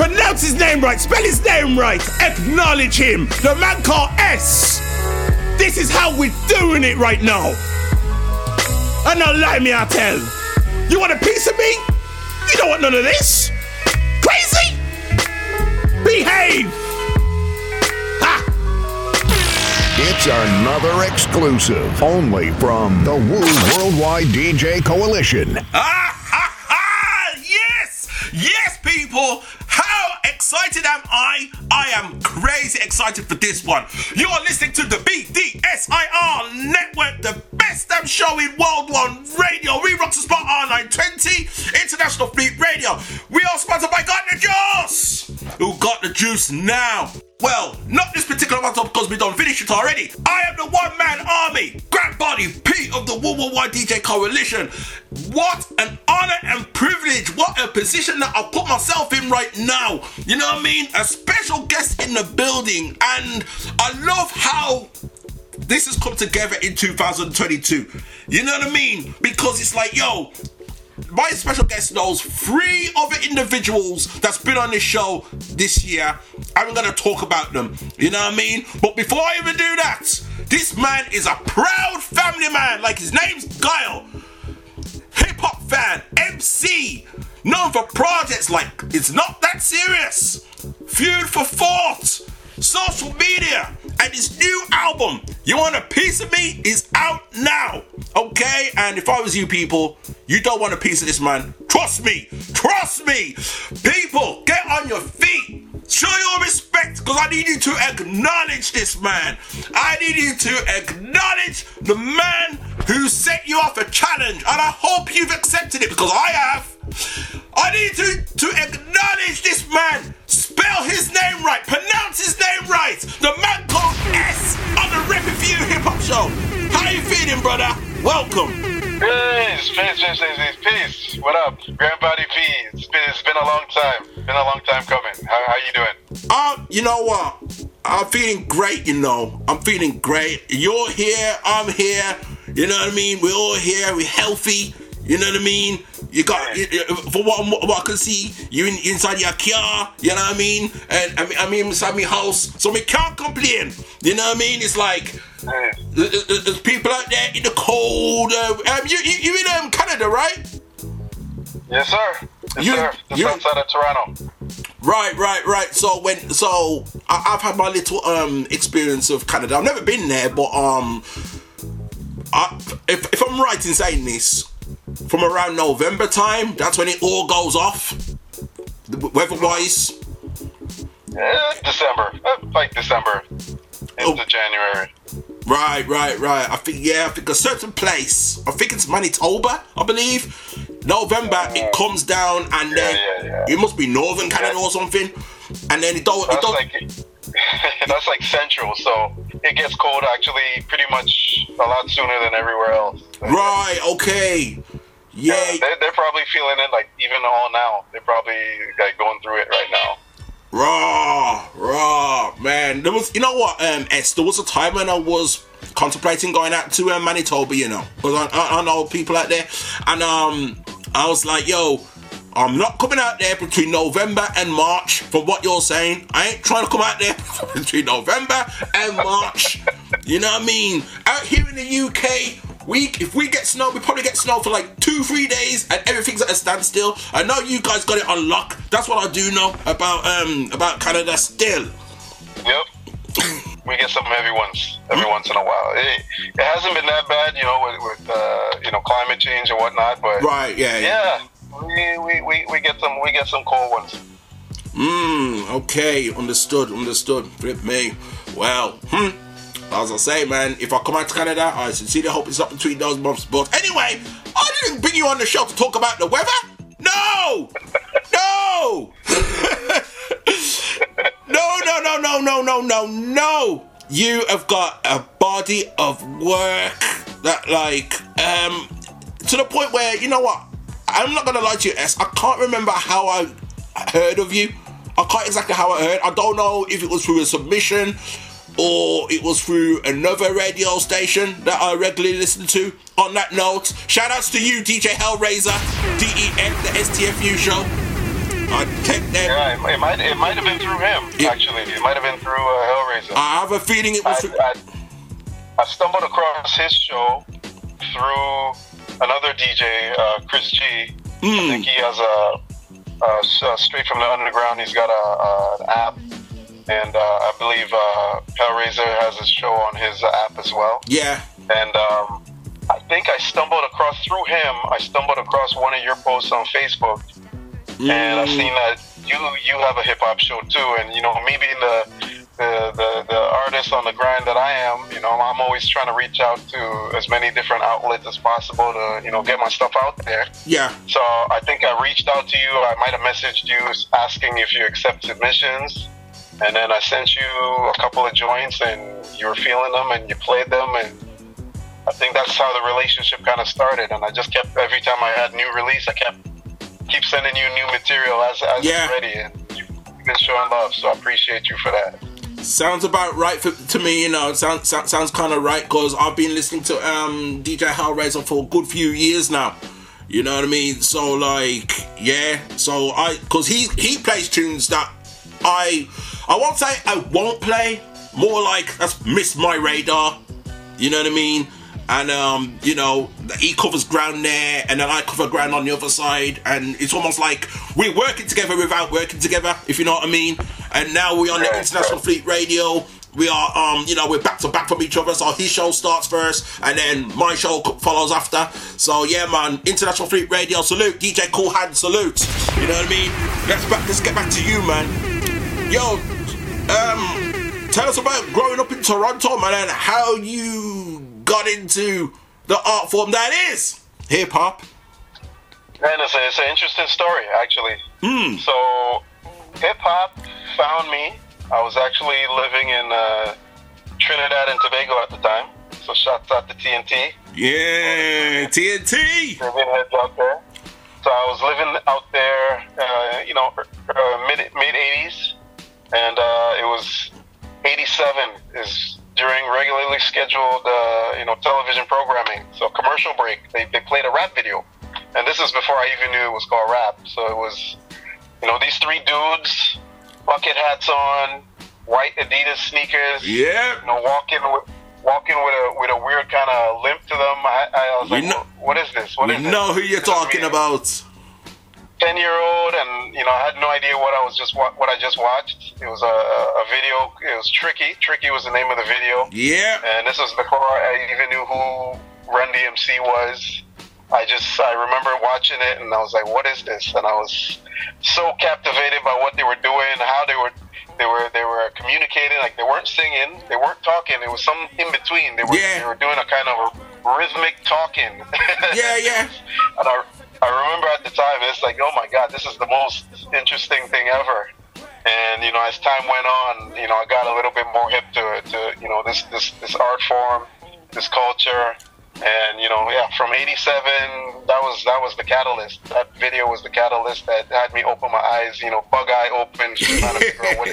Pronounce his name right, spell his name right, acknowledge him. The man called ES. This is how we're doing it right now. And now lie me, I tell. You want a piece of me? You don't want none of this. Crazy? Behave. It's another exclusive only from the Wu Worldwide DJ Coalition. Ah, ah, ah! Yes! Yes, people! How excited am I? I am crazy excited for this one. You are listening to the BDSIR Network, the best damn show in World One Radio. We rock the spot R920, International Fleet Radio. We are sponsored by Got Da Juice. Who got the juice now? Well, not this particular one because we don't finish it already. I am the one man army, Grand Body Pete of the Worldwide DJ Coalition. What an honor and privilege. What a position that I've put myself in right now. You know what I mean? A special guest in the building. And I love how this has come together in 2022. You know what I mean? Because it's like, yo, my special guest knows three other individuals that's been on this show this year. I'm gonna talk about them. You know what I mean? But before I even do that, this man is a proud family man. Like his name's Guile. Hip hop fan, MC, known for projects like It's Not That Serious, Feud for Thought, social media, and his new album, You Want a Piece of Me, is out now. Okay? And if I was you people, you don't want a piece of this man. Trust me. Trust me. People, get on your feet. Show your respect because I need you to acknowledge this man. I need you to acknowledge the man who set you off a challenge. And I hope you've accepted it because I have. I need to, to acknowledge this man. Spell his name right. Pronounce his name right. The man called ES on the For You Hip Hop Show. How you feeling, brother? Welcome. Peace, peace, peace, peace, peace. What up? Grandbody P. It's been, it's been a long time. Been a long time coming. How, how you doing? Um, you know what? I'm feeling great, you know. I'm feeling great. You're here, I'm here. You know what I mean? We're all here, we're healthy. You know what I mean? You got, you- for what, what I can see, you in, inside your car, you know what I mean? And I mean, I mean inside my house, so we can't complain. You know what I mean? It's like, th- th- th- there's people out there in the cold. Uh, um, you, you, you in um, Canada, right? Yes, sir. Yes, You- sir. The you- south side of Toronto. Right, right, right. So when so I, I've had my little um experience of Canada. I've never been there, but um, I, if if I'm right in saying this, from around November time, that's when it all goes off, weather-wise. Eh, December. Uh, like December Oh. into January. Right, right, right. I think yeah, I think a certain place. I think it's Manitoba, I believe. November it comes down and then it must be northern Canada or something. And then it don't it don't like that's like central, so it gets cold actually pretty much a lot sooner than everywhere else. Right, okay. Yeah. They're, they're probably feeling it like even all now. They're probably like going through it right now. Raw, raw, man. There was, you know what, um, ES, there was a time when I was contemplating going out to um, Manitoba, you know, because I, I, I know people out there, and um, I was like, yo, I'm not coming out there between November and March. From what you're saying, I ain't trying to come out there between November and March. You know what I mean? Out here in the UK. We, if we get snow, we probably get snow for like two, three days, and everything's at a standstill. I know you guys got it on lock. That's what I do know about um about Canada still. Yep. we get some heavy ones every once in a while. It, it hasn't been that bad, you know, with, with uh, you know climate change and whatnot. But Right, yeah, yeah. yeah, we, we, we, we get some we get some cold ones. Mm, okay, understood, understood. Flip me. Well, hmm. As I say, man, if I come out to Canada, I sincerely hope it's up between those months. But anyway, I didn't bring you on the show to talk about the weather. No! No! no, no, no, no, no, no, no, no! You have got a body of work that, like, um, to the point where, you know what? I'm not gonna lie to you, ES. I can't remember how I heard of you. I can't exactly how I heard. I don't know if it was through a submission or it was through another radio station that I regularly listen to. On that note, shout outs to you, DJ Hellraiser, DEF, the STFU show. I take them. Yeah, it, it might it might have been through him actually. It might have been through uh, Hellraiser. I have a feeling it was. I, I, I stumbled across his show through another DJ, uh, Chris G. I Hmm. think he has a uh, straight from the underground. He's got a, a an app, and uh, I believe uh, Hellraiser has a show on his app as well. Yeah. And um, I think I stumbled across through him. I stumbled across one of your posts on Facebook, and I've seen that you you have a hip hop show too. And you know, me being the the, the the artist on the grind that I am, you know, I'm always trying to reach out to as many different outlets as possible to you know get my stuff out there. Yeah. So I think I reached out to you. I might have messaged you asking if you accept submissions. And then I sent you a couple of joints and you were feeling them and you played them and I think that's how the relationship kind of started. And I just kept every time I had new release, I kept keep sending you new material as as Yeah. ready and you've been showing love, so I appreciate you for that. Sounds about right for, to me, you know. Sounds sounds, kind of right because I've been listening to um, DJ Hellraiser for a good few years now. You know what I mean? So like, yeah. So I, cause he he plays tunes that I I won't say I won't play. More like that's missed my radar. You know what I mean? And um, you know, he covers ground there, and then I cover ground on the other side, and it's almost like we're working together without working together, if you know what I mean. And now we're on the International Fleet Radio. We are, um, you know, we're back to back from each other. So his show starts first, and then my show follows after. So yeah, man, International Fleet Radio, salute, DJ Cool Hand, salute. You know what I mean? Let's back, let's get back to you, man. Yo, um, tell us about growing up in Toronto, man, and how you got into the art form that is hip hop. And it's, a, it's an interesting story, actually. Hmm. So, hip hop found me. I was actually living in uh, Trinidad and Tobago at the time. So, shouts out to TNT. Yeah, TNT. Living heads out there. So, I was living out there, uh, you know, uh, mid mid 80s. And uh, it was 87 is during regularly scheduled, uh, you know, television programming. So, commercial break, they, they played a rap video. And this is before I even knew it was called rap. So it was, you know, these three dudes, bucket hats on, white Adidas sneakers. Yeah. You know, walking with walking with a with a weird kind of limp to them. I, I was We like, know- what is this? What we is this? know who you're talking about. Ten year old, and you know, I had no idea what I was just wa- what I just watched. It was a, a video. It was tricky. Tricky was the name of the video. Yeah. And this was before I even knew who Run DMC was. I just I remember watching it and I was like, what is this? And I was so captivated by what they were doing, how they were they were they were communicating. Like they weren't singing, they weren't talking. It was some in between. They were they were doing a kind of rhythmic talking. Yeah, yeah. and I I remember at the time it's like, oh my god, this is the most interesting thing ever. And you know, as time went on, you know, I got a little bit more hip to it, to you know this this this art form, this culture, and you know, yeah, from '87, that was that was the catalyst. That video was the catalyst that had me open my eyes, you know, bug eye open, trying to figure out what,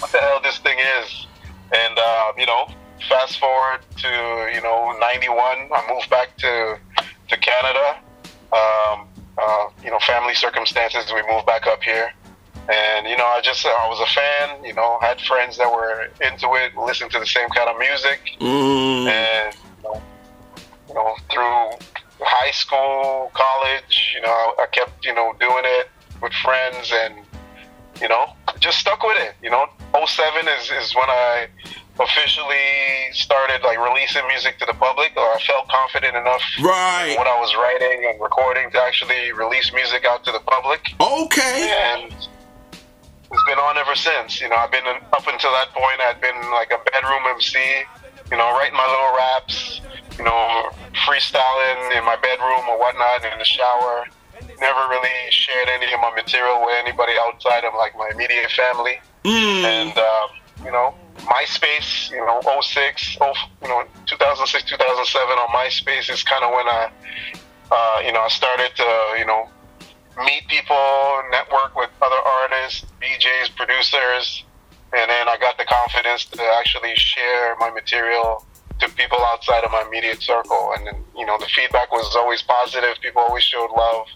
what the hell this thing is. And uh, you know, fast forward to you know '91, I moved back to to Canada. Um, uh, you know, family circumstances, we moved back up here. And you know, I just I was a fan. You know, had friends that were into it, listened to the same kind of music, Mm. and you know, you know, through high school, college, you know, I kept you know doing it with friends, and you know, just stuck with it. You know, 07 is is when I officially started like releasing music to the public, or I felt confident enough Right. in what I was writing and recording to actually release music out to the public. Okay. And it's been on ever since. You know, I've been up until that point. I'd been like a bedroom MC. You know, writing my little raps. You know, freestyling in my bedroom or whatnot in the shower. Never really shared any of my material with anybody outside of like my immediate family. Mm. And um, you know, MySpace. You know, 06, oh, you know, 2006, 2007 on MySpace is kind of when I, uh, you know, I started to, you know, meet people, network with other artists, DJs, producers, and then I got the confidence to actually share my material to people outside of my immediate circle. And you know, the feedback was always positive. People always showed love.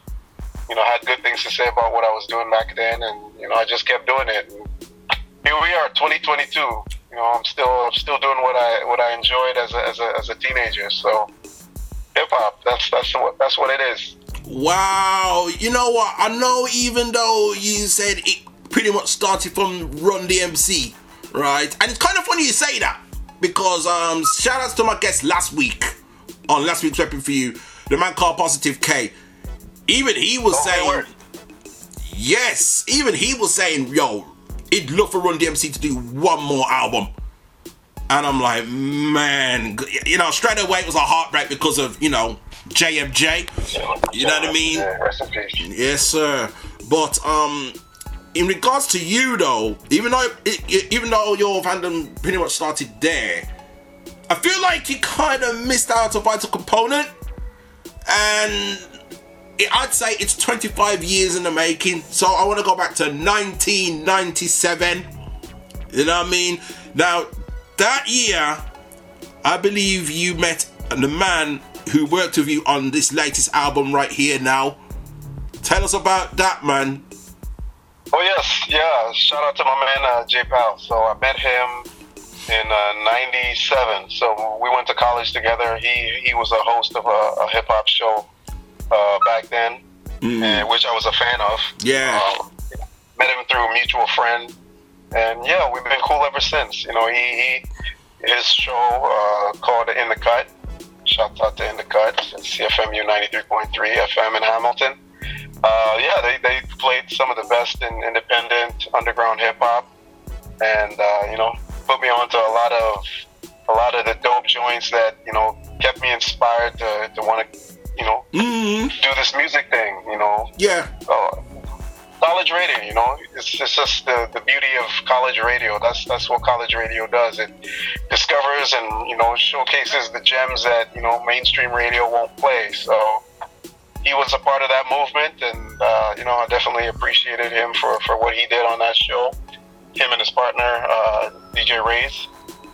You know, had good things to say about what I was doing back then, and you know, I just kept doing it. And here we are, 2022. You know, I'm still, I'm still doing what I, what I enjoyed as a, as a, as a teenager. So, hip hop. That's, that's what, that's what it is. Wow, you know what? I know even though you said it pretty much started from Run DMC, right? And it's kind of funny you say that because um, shout outs to my guest last week on last week's repping for you, the man called Positive K. Even he was saying, yes, even he was saying, yo, he'd love for Run DMC to do one more album. And I'm like, man, you know, straight away it was a heartbreak because of, you know, JMJ. You know what I mean? Yes, sir. But um, in regards to you though, even though even though your fandom pretty much started there, I feel like you kind of missed out a vital component, and it, I'd say it's 25 years in the making. So I want to go back to 1997. You know what I mean? Now that year, I believe you met the man who worked with you on this latest album right here now. Tell us about that, man. Oh yes, yeah. Shout out to my man uh, J Pal. So I met him in '97. so we went to college together. He he was a host of a, a hip hop show uh, back then, Mm. and, which I was a fan of. Yeah. Um, met him through a mutual friend, and yeah, we've been cool ever since. You know, he, he his show uh, called In the Cut. Shout out to In the Cut, CFMU 93.3 FM in Hamilton. Uh, yeah, they, they played some of the best in independent underground hip hop, and uh, you know, put me onto a lot of a lot of the dope joints that you know kept me inspired to, to want to you know do this music thing. You know, Yeah. uh, college radio. You know, it's, it's just the, the beauty of college radio. That's that's what college radio does. It discovers and you know showcases the gems that you know mainstream radio won't play. So he was a part of that movement, and uh, you know I definitely appreciated him for for what he did on that show. Him and his partner uh, DJ Rays,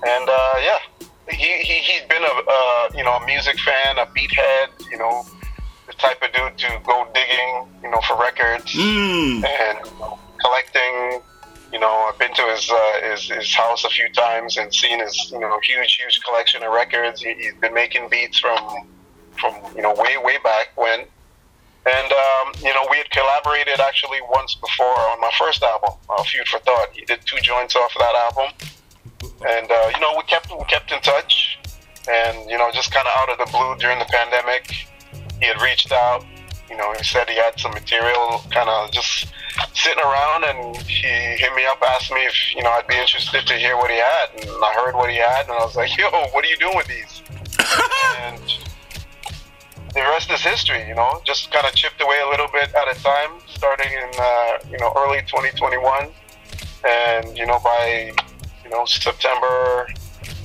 and uh, yeah. He, he, he's been a uh, you know a music fan, a beat head, you know, the type of dude to go digging, you know, for records Mm. and collecting. You know, I've been to his, uh, his his house a few times and seen his you know huge huge collection of records. He, he's been making beats from from you know way way back when, and um, you know we had collaborated actually once before on my first album, uh, Feud for Thought. He did two joints off of that album, and uh, you know we kept we kept in touch, and you know just kind of out of the blue during the pandemic, he had reached out. You know, he said he had some material kind of just sitting around, and he hit me up, asked me if you know I'd be interested to hear what he had, and I heard what he had, and I was like, "Yo, what are you doing with these?" and the rest is history. You know, just kind of chipped away a little bit at a time, starting in uh, you know early 2021, and you know by you know September,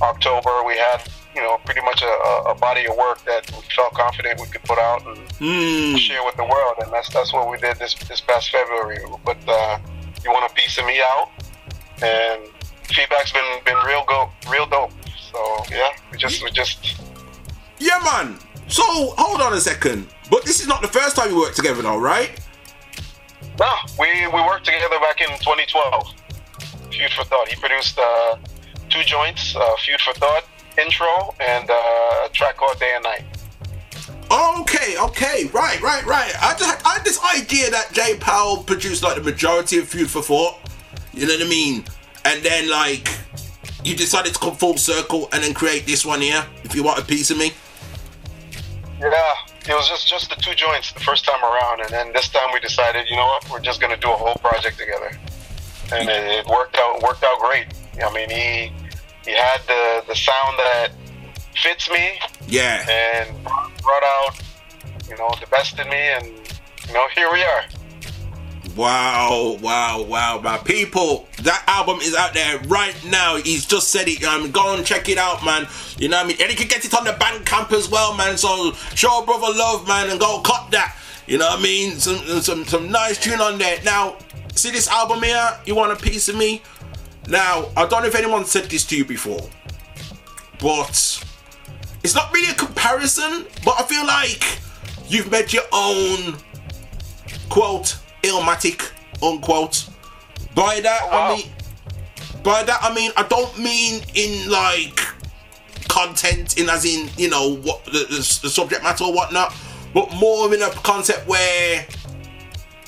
October, we had you know pretty much a, a- body of work that we felt confident we could put out and Mm. share with the world, and that's that's what we did this this past February. But uh, you want a piece of me out, and feedback's been been real go real dope. So yeah, we just we just Yeah, man. So hold on a second. But this is not the first time we worked together, though, right? no, we we worked together back in 2012. Feud for Thought. He produced uh, two joints, uh, Feud for Thought intro and uh, a track called Day and Night. Okay, okay, right, right, right. I just I had this idea that J Pal produced like the majority of Feud for Thought. You know what I mean? And then like you decided to come full circle and then create this one here. If you want a piece of me. Yeah, it was just just the two joints the first time around, and then this time we decided, you know what, we're just gonna do a whole project together, and it, it worked out worked out great. I mean, he he had the the sound that fits me, Yeah. and brought out you know the best in me, and you know here we are. Wow, wow, wow, my people. That album is out there right now. He's just said it. Um, go and check it out, man. You know what I mean? And you can get it on the Bandcamp as well, man. So show brother love, man, and go cut that. You know what I mean? Some some some nice tune on there. Now, see this album here? You want a piece of me? Now, I don't know if anyone said this to you before, but it's not really a comparison. But I feel like you've made your own quote illmatic unquote. By that I oh, mean by that I mean I don't mean in like content in as in you know what the, the, the subject matter or whatnot, but more in a concept where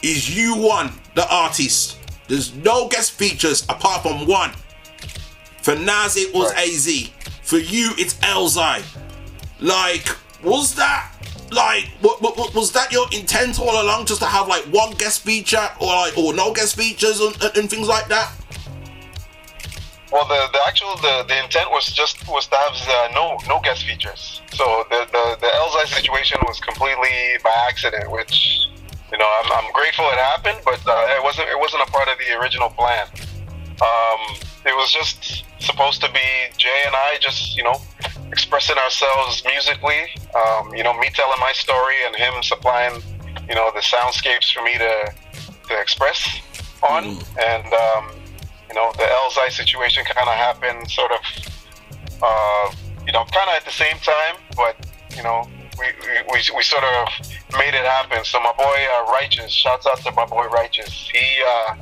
is you one the artist. There's no guest features apart from one. For Nas, it was AZ. For you, it's Elzhi. Like, was that like what, what, was that your intent all along, just to have like one guest feature or like or no guest features and, and, and things like that? Well, the, the actual the, the intent was just was to have uh, no no guest features. So the the the Elzhi situation was completely by accident, which you know I'm, I'm grateful it happened, but uh, it wasn't it wasn't a part of the original plan. Um, it was just supposed to be Jay and I just you know expressing ourselves musically. Um, you know, me telling my story and him supplying you know the soundscapes for me to to express on and. Um, you know, the Elzhi situation kind of happened sort of, uh, you know, kind of at the same time, but, you know, we, we, we, we sort of made it happen. So my boy uh, Righteous, shouts out to my boy Righteous. He uh,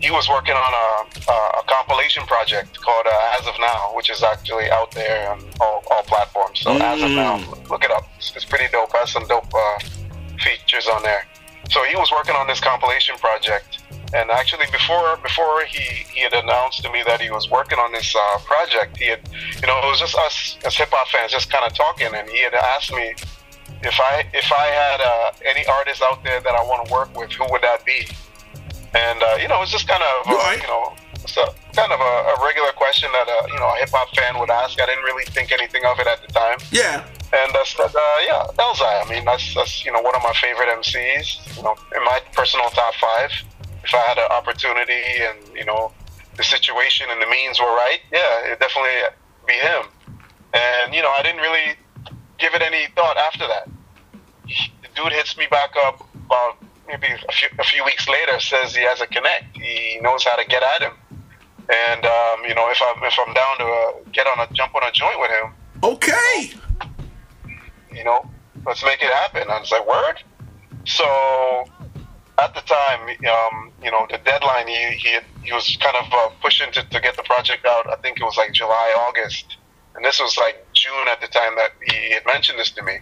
he was working on a, a compilation project called uh, As of Now, which is actually out there on all, all platforms. So As of Now, look it up. It's, it's pretty dope. Has some dope uh, features on there. So he was working on this compilation project, and actually before before he, he had announced to me that he was working on this uh, project, he had you know it was just us as hip hop fans just kind of talking, and he had asked me if I if I had uh, any artists out there that I want to work with, who would that be? And uh, you know it's just kind of uh, you know it's a, kind of a, a regular question that a you know a hip hop fan would ask. I didn't really think anything of it at the time. Yeah. And that's that, uh, yeah, Elzhi. I mean, that's that's you know one of my favorite MCs. You know, in my personal top five. If I had an opportunity and you know the situation and the means were right, yeah, it'd definitely be him. And you know, I didn't really give it any thought after that. The dude hits me back up about maybe a few, a few weeks later, says he has a connect. He knows how to get at him. And um, you know, if I'm if I'm down to uh, get on a jump on a joint with him, okay, you know, let's make it happen. And I was like, word. So at the time, um, you know, the deadline he he, he was kind of uh, pushing to, to get the project out. I think it was like July, August, and this was like June at the time that he had mentioned this to me.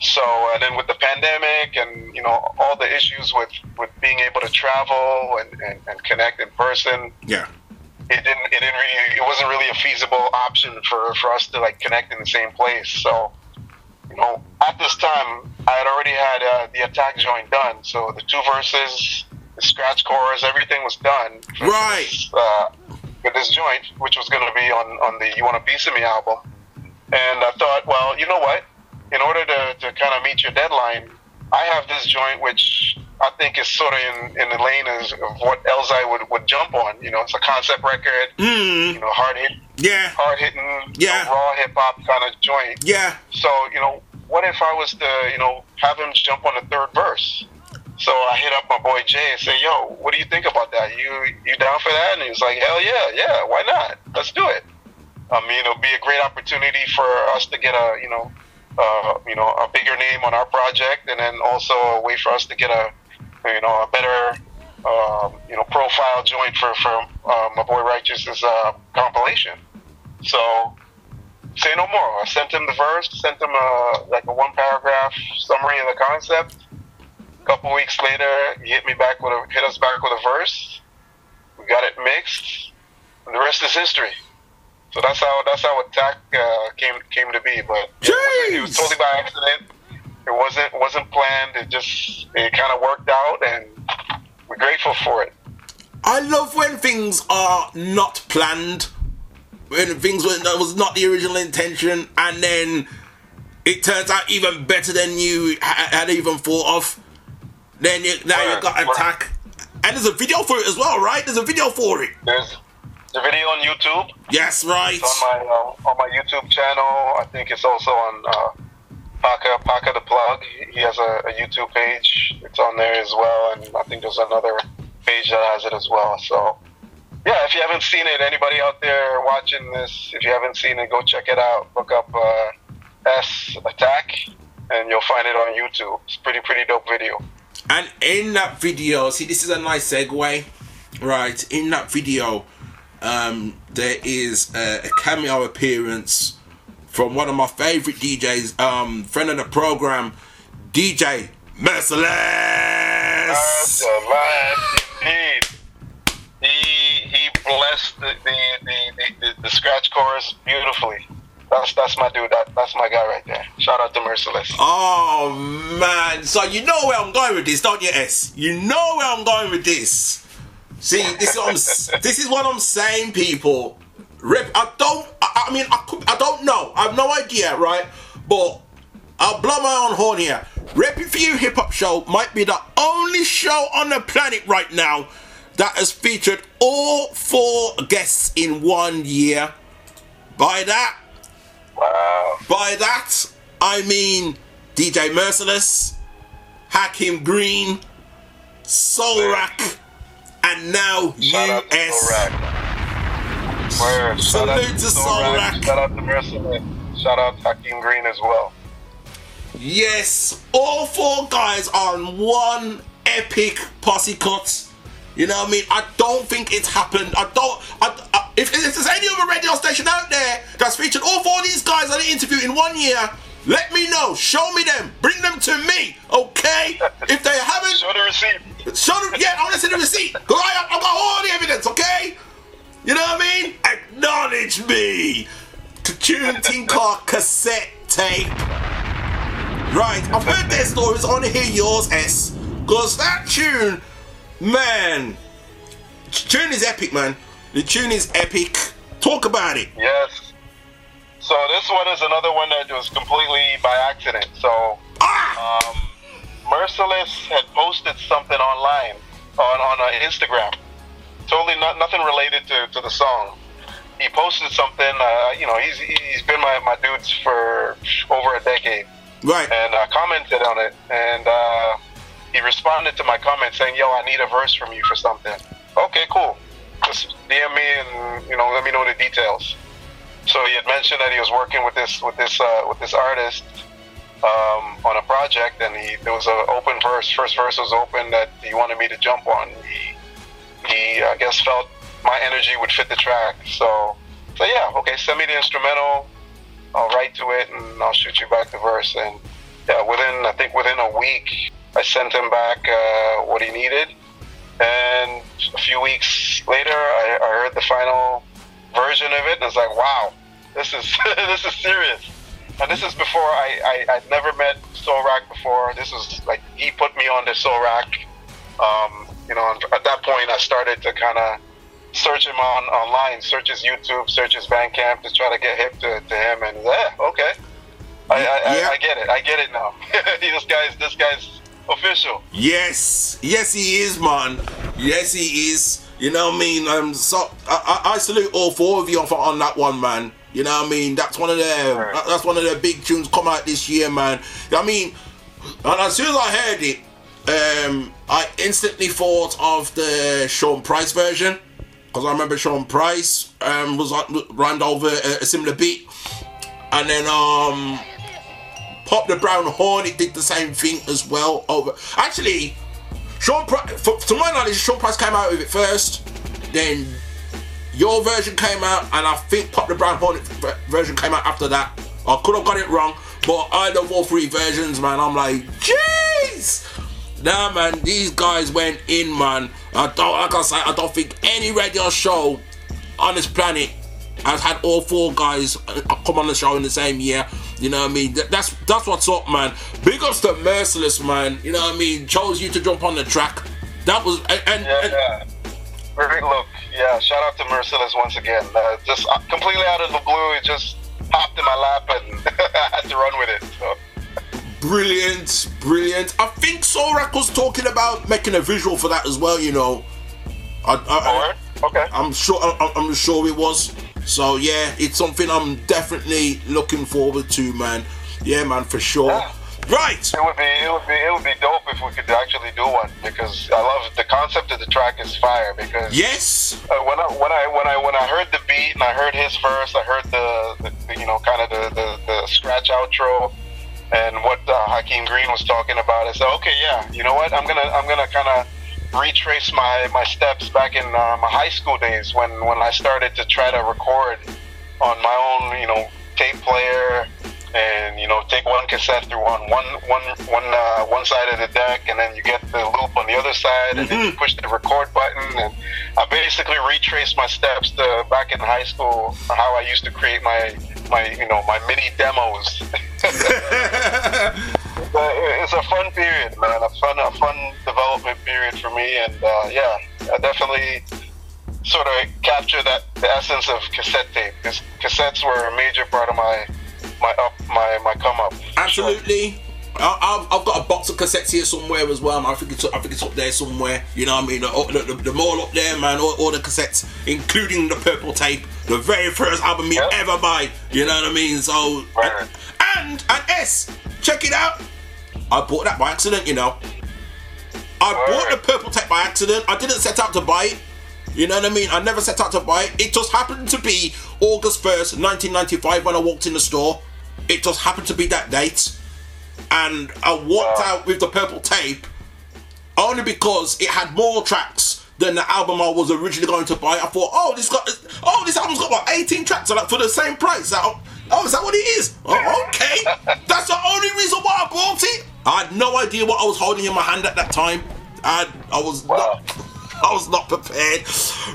So and then with the pandemic and you know all the issues with with being able to travel and, and, and connect in person, Yeah. it didn't it didn't really it wasn't really a feasible option for for us to like connect in the same place. So you know, at this time, I had already had uh, the attack joint done. So the two verses, the scratch chorus, everything was done. Right. Uh, with this joint, which was going to be on, on the You Want a Piece of Me album. And I thought, well, you know what? In order to, to kind of meet your deadline, I have this joint which I think is sort of in, in the lane as, of what Elzhi would, would jump on. You know, it's a concept record, mm-hmm. you know, hard hit, yeah, hard hitting, Yeah. raw hip hop kind of joint. Yeah. So, you know, what if I was to, you know, have him jump on the third verse? So I hit up my boy Jay and say, "Yo, what do you think about that? You you down for that?" And he was like, "Hell yeah, yeah, why not? Let's do it." I mean, it'll be a great opportunity for us to get a, you know, uh, you know, a bigger name on our project, and then also a way for us to get a, you know, a better, um, you know, profile joint for for uh, my boy Righteous's uh, compilation. So say no more. I sent him the verse, sent him a like a one paragraph summary of the concept. A couple weeks later, he hit me back with a hit us back with a verse. We got it mixed, the rest is history. So that's how that's how attack uh, came came to be. But it, was, it was totally by accident. It wasn't wasn't planned. It just it kind of worked out, and we're grateful for it. I love when things are not planned, when things were, that was not the original intention, and then it turns out even better than you had even thought of. Then you, now you got attack, and there's a video for it as well, right? There's a video for it. There's the video on YouTube. Yes, right. It's on my uh, on my YouTube channel. I think it's also on uh, Paka Paka the Plug. He has a, a YouTube page. It's on there as well, and I think there's another page that has it as well. So yeah, if you haven't seen it, anybody out there watching this, if you haven't seen it, go check it out. Look up uh, ES Attack, and you'll find it on YouTube. It's pretty pretty dope video. And in that video, see, this is a nice segue, right? In that video, um, there is a, a cameo appearance from one of my favorite DJs, um, friend of the program, DJ Merciless. Merciless, indeed. He he blessed the the, the, the, the the scratch chorus beautifully. That's that's my dude. That, that's my guy right there. Shout out to Merciless. Oh man, so you know where I'm going with this, don't you, ES? You know where I'm going with this. See, this is what I'm, this is what I'm saying, people. Rip, I don't. I, I mean, I, could, I don't know. I have no idea, right? But I'll blow my own horn here. RePPiN4U Hip Hop Show might be the only show on the planet right now that has featured all four guests in one year. By that, wow. By that, I mean DJ Merciless, Hakim Green, Soul Rack, and now ES. Shout out Salute to Soul Soul Rack. Rack. Shout out to Merciless. Shout out to Hakim Green as well. Yes, all four guys on one epic posse cut. You know what I mean? I don't think it's happened. I don't. I, I, if, if there's any other radio station out there that's featured all four of these guys on the interview in one year, let me know. Show me them. Bring them to me. Okay? If they haven't, show the receipt. Show the yeah. I want to see the receipt. Cause I, I've got all the evidence. Okay? You know what I mean? Acknowledge me. Tune called cassette tape. Right, I've heard their stories. I want to hear yours, ES. Because that tune, man, t- tune is epic, man. The tune is epic. Talk about it. Yes. So this one is another one that was completely by accident. So um, Merciless had posted something online on on uh, Instagram. Totally not nothing related to, to the song. He posted something. Uh, you know, he's he's been my, my dudes for over a decade. Right. And I commented on it, and uh, he responded to my comment saying, "Yo, I need a verse from you for something." Okay, cool. Just DM me and you know let me know the details. So he had mentioned that he was working with this with this uh, with this artist um, on a project, and he there was an open verse. First verse was open that he wanted me to jump on. He he I guess felt my energy would fit the track. So so yeah, okay, send me the instrumental. I'll write to it and I'll shoot you back the verse. And yeah, within I think within a week, I sent him back uh, what he needed. And a few weeks later, I, I heard the final version of it, and it's like, wow, this is this is serious. And this is before I, I I'd never met Soulrac before. This was like he put me on the Soulrac. Um, you know, at that point, I started to kind of search him on online, search his YouTube, search his Bandcamp to try to get hip to, to him. And yeah, okay, I, I, I, I get it. I get it now. this guy's this guy's official. Yes, yes, he is, man. Yes, he is. You know what I mean? Um, so I, I, I salute all four of you on, on that one, man. You know what I mean? That's one of their that's one of their big tunes come out this year, man. I mean, and as soon as I heard it, um, I instantly thought of the Sean Price version because I remember Sean Price um, was on- rhymed over a, a similar beat, and then um, Pop da Brown Hornet did the same thing as well. Over actually, Sean Price, for, to my knowledge, Sean Price came out with it first, then your version came out, and I think Pop da Brown Hornet version came out after that. I could have got it wrong, but I love all three versions, man. I'm like, jeez. Nah, man, these guys went in, man. I don't, like I say, I don't think any radio show on this planet has had all four guys uh, come on the show in the same year. You know what I mean? That- That's that's what's up, man. Big ups to Merciless, man. You know what I mean? Chose you to jump on the track. That was and, and, Yeah, and- yeah. Perfect look. Yeah, shout out to Merciless once again. Uh, just uh, completely out of the blue, it just popped in my lap and I had to run with it. So. Brilliant, brilliant. I think Sorak was talking about making a visual for that as well. You know, I, I, okay. I'm sure. I, I'm sure it was. So yeah, it's something I'm definitely looking forward to, man. Yeah, man, for sure. Right. It would be it would be it would be dope if we could actually do one because I love the concept of the track is fire because yes uh, when I when I when I when I heard the beat and I heard his verse I heard the, the, the you know kind of the, the the scratch outro and what uh, Hakim Green was talking about I said okay yeah you know what I'm gonna I'm gonna kind of retrace my my steps back in uh, my high school days when when I started to try to record on my own you know tape player and you know take one cassette through on one one one uh, one side of the deck, and then you get the loop on the other side, and then you push the record button. And I basically retraced my steps to back in high school, how I used to create my my you know my mini demos. It's a fun period, man. A fun, a fun development period for me, and uh, yeah, I definitely sort of capture that the essence of cassette tape. Because cassettes were a major part of my my up my my come up. Absolutely. I- I've, I've got a box of cassettes here somewhere as well. Man. I think it's I think it's up there somewhere. You know what I mean? The, the, the, the all up there, man. All, all the cassettes, including the purple tape, the very first album you ever buy. You know what I mean? So and, and and ES, check it out. I bought that by accident. You know, I bought the purple tape by accident. I didn't set out to buy it. You know what I mean? I never set out to buy it. It just happened to be August 1st, 1995 when I walked in the store. It just happened to be that date. And I walked out with the purple tape only because it had more tracks than the album I was originally going to buy. I thought, oh, this got, oh, this album's got about 18 tracks, like for the same price. Oh, oh, is that what it is? Oh, okay. That's the only reason why I bought it. I had no idea what I was holding in my hand at that time. I, I was not, I was not prepared.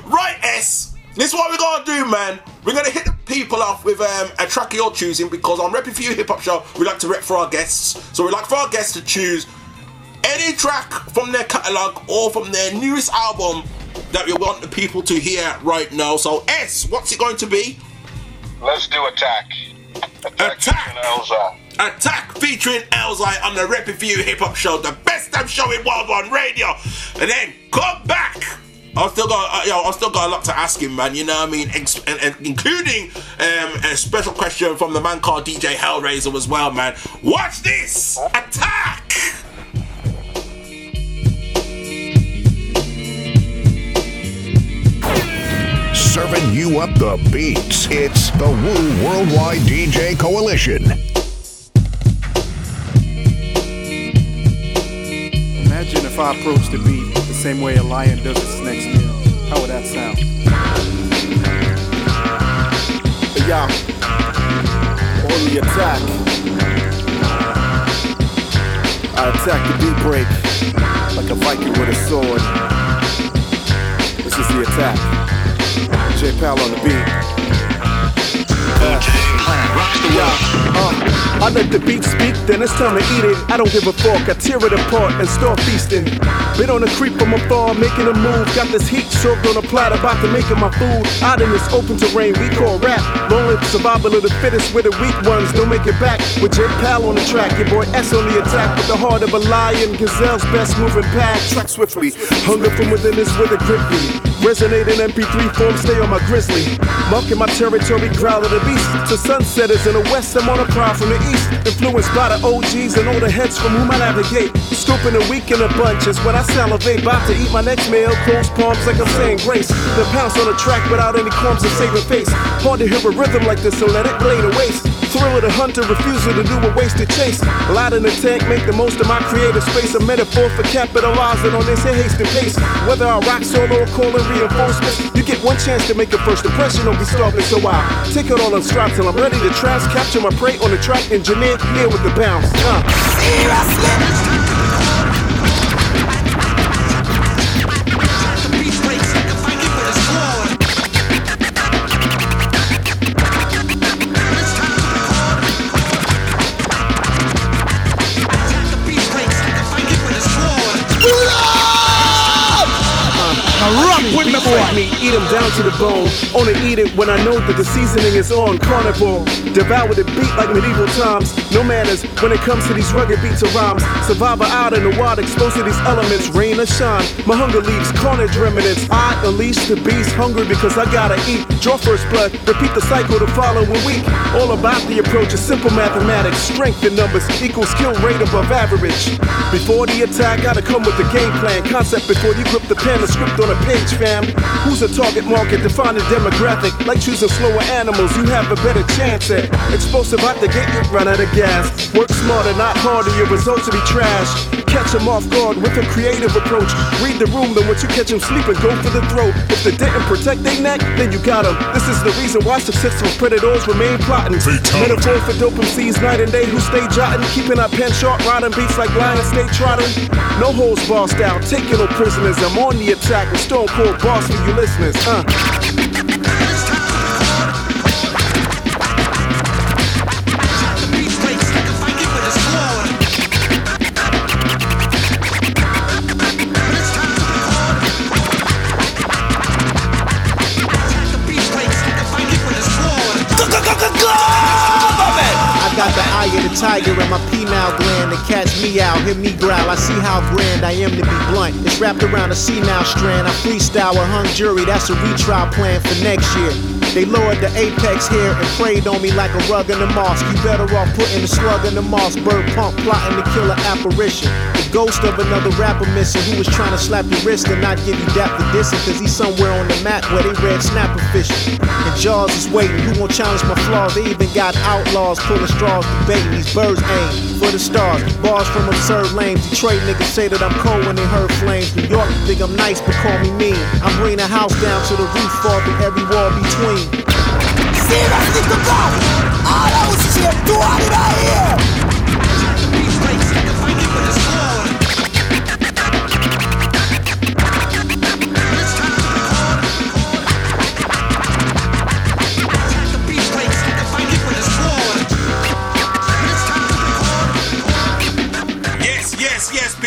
Right, ES. This is what we're gonna do, man. We're gonna hit the people off with um, a track of your choosing because on RePPiN4U Hip Hop Show, we like to rep for our guests. So we like for our guests to choose any track from their catalogue or from their newest album that we want the people to hear right now. So ES, what's it going to be? Let's do attack. Attack. Attack featuring Elzhi on the for You Hip Hop Show, the best damn show in World One Radio. And then come back. I've still got, uh, yo, I've still got a lot to ask him, man. You know what I mean, Ex- and, and including um, a special question from the man called DJ Hellraiser as well, man. Watch this attack. Serving you up the beats. It's the Wu Worldwide DJ Coalition. Imagine if I approached the beat the same way a lion does its next meal. How would that sound? Hey, y'all. Only attack. I attack the beat break like a Viking with a sword. This is the attack. J Pal on the beat. Uh. Yeah, uh, I let the beat speak, then it's time to eat it. I don't give a fuck, I tear it apart and start feasting. Been on a creep from afar, making a move. Got this heat served on a platter, about to make it my food. Out in this open terrain we call rap. Lonely survival of the fittest, where the weak ones don't make it back. With J Pal on the track, your boy ES on the attack. With the heart of a lion, gazelle's best moving pack. Track swiftly, hunger from within is with a grip. Resonate in MP3 form, stay on my grizzly. Marking my territory, growl of the beast. To sunsetters in the west, I'm on a prowl from the east. Influenced by the OGs and all the heads from whom I navigate. Scooping a week in a bunch is when I salivate. About to eat my next meal, close palms like I'm saying grace. Then pounce on the track without any crumbs of saving face. Hard to hear a rhythm like this, so let it play to waste. Thrill of the hunter, refusal to do a wasted chase. Light in the tank, make the most of my creative space. A metaphor for capitalizing on this and pace. Whether I rock solo or call in reinforcements, you get one chance to make a first impression. Don't be starving, so I take it all on strap till I'm ready to trash. Capture my prey on the track, engineer here with the bounce. Uh. Rock me, boy. Me, eat them down to the bone. Only eat it when I know that the seasoning is on. Carnivore, devour the beat like medieval times. No manners when it comes to these rugged beats of rhymes. Survivor out in the wild, exposed to these elements. Rain or shine, my hunger leaves carnage remnants. I unleash the beast, hungry because I gotta eat. Draw first blood, repeat the cycle the following week. All about the approach is simple mathematics. Strength in numbers equals skill rate above average. Before the attack, gotta come with the game plan. Concept before you grip the pen, the script on a page, fam. Who's a target market? Define a demographic. Like choosing slower animals, you have a better chance at. Explosive out the gate, you run out of gas. Work smarter, not harder, your results will be trash. Catch him off guard with a creative approach. Read the room, then once you catch him sleeping, go for the throat. If they didn't protect their neck, then you got him. This is the reason why successful predators remain plotting. Metaphor for dope MCs night and day who stay jotting, keeping our pen sharp, riding beats like lions stay trotting. No holds bar style, taking no prisoners. I'm on the attack with Stone Cold Boss for you listeners. Uh. Tiger in my penile gland to catch me out, hear me growl. I see how grand I am to be blunt. It's wrapped around a senile strand. I freestyle with hung jury, that's a retrial plan for next year. They lowered the apex here and preyed on me like a rug in the mosque. You better off putting the slug in the mosque. Bird pump plotting to kill an apparition. Ghost of another rapper missing who was trying to slap your wrist and not give you dap for dissing. Cause he's somewhere on the map where they red snapper fishing. And Jaws is waiting. Who gon' challenge my flaws? They even got outlaws pulling straws debating. These birds aim for the stars. Bars from absurd lanes. Detroit niggas say that I'm cold when they heard flames. New York think I'm nice but call me mean. I'm bringing the house down to the roof, fall through every wall between. See, Seriously, the! All those shit, do out here!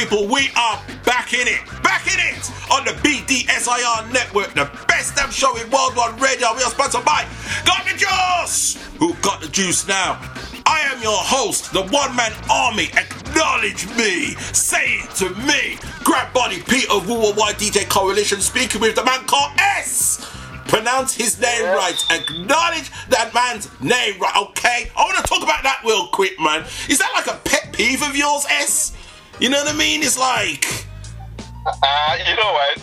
People, we are back in it. Back in it on the BDSIR network, the best damn show in World worldwide radio. We are sponsored by Got Da Juice. Who got the juice now? I am your host, the one man army. Acknowledge me. Say it to me. Grab body Peter Worldwide DJ Coalition speaking with the man called ES. Pronounce his name right. Acknowledge that man's name right, okay? I want to talk about that real quick, man. Is that like a pet peeve of yours, ES? You know what I mean? It's like. Uh, you know what?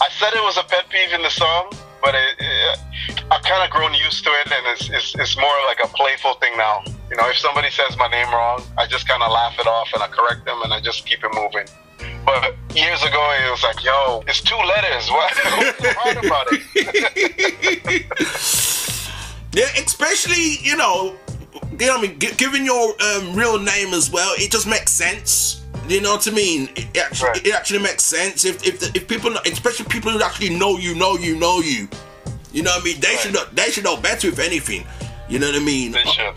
I said it was a pet peeve in the song, but it, it, I've kind of grown used to it, and it's, it's, it's more like a playful thing now. You know, if somebody says my name wrong, I just kind of laugh it off and I correct them and I just keep it moving. But years ago, it was like, yo, it's two letters. What? What's about it? Yeah, especially, you know, you know what I mean, Gi- given your um, real name as well, it just makes sense. You know what I mean? It actually, it actually makes sense if if, the, if people, especially people who actually know you, know you, know you. You know what I mean? They should know, they should know better if anything. You know what I mean? They should.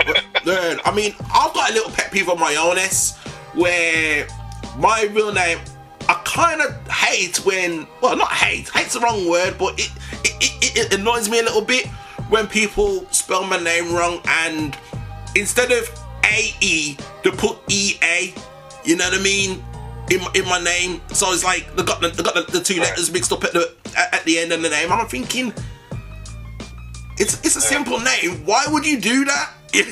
I mean, I've got a little pet peeve of my own, ES, where my real name, I kind of hate when, well, not hate, hate's the wrong word, but it, it, it, it annoys me a little bit when people spell my name wrong and instead of A-E, they put E-A, you know what I mean? In, in my name, so it's like they got the, they got the, the two letters mixed up at the at, at the end of the name. I'm thinking, it's it's a simple name. Why would you do that? it,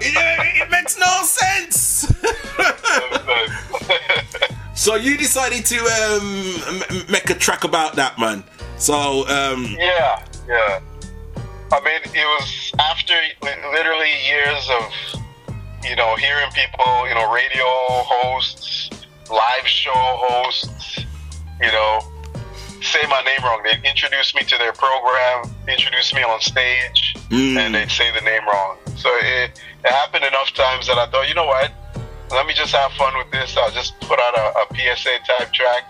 it makes no sense. so you decided to um, m- make a track about that, man. So um, Yeah, yeah. I mean, it was after literally years of, you know, hearing people, you know, radio hosts, live show hosts, you know, say my name wrong. They'd introduce me to their program, introduce me on stage, and they'd say the name wrong. So it, it happened enough times that I thought, you know what? Let me just have fun with this. I'll just put out a, a PSA type track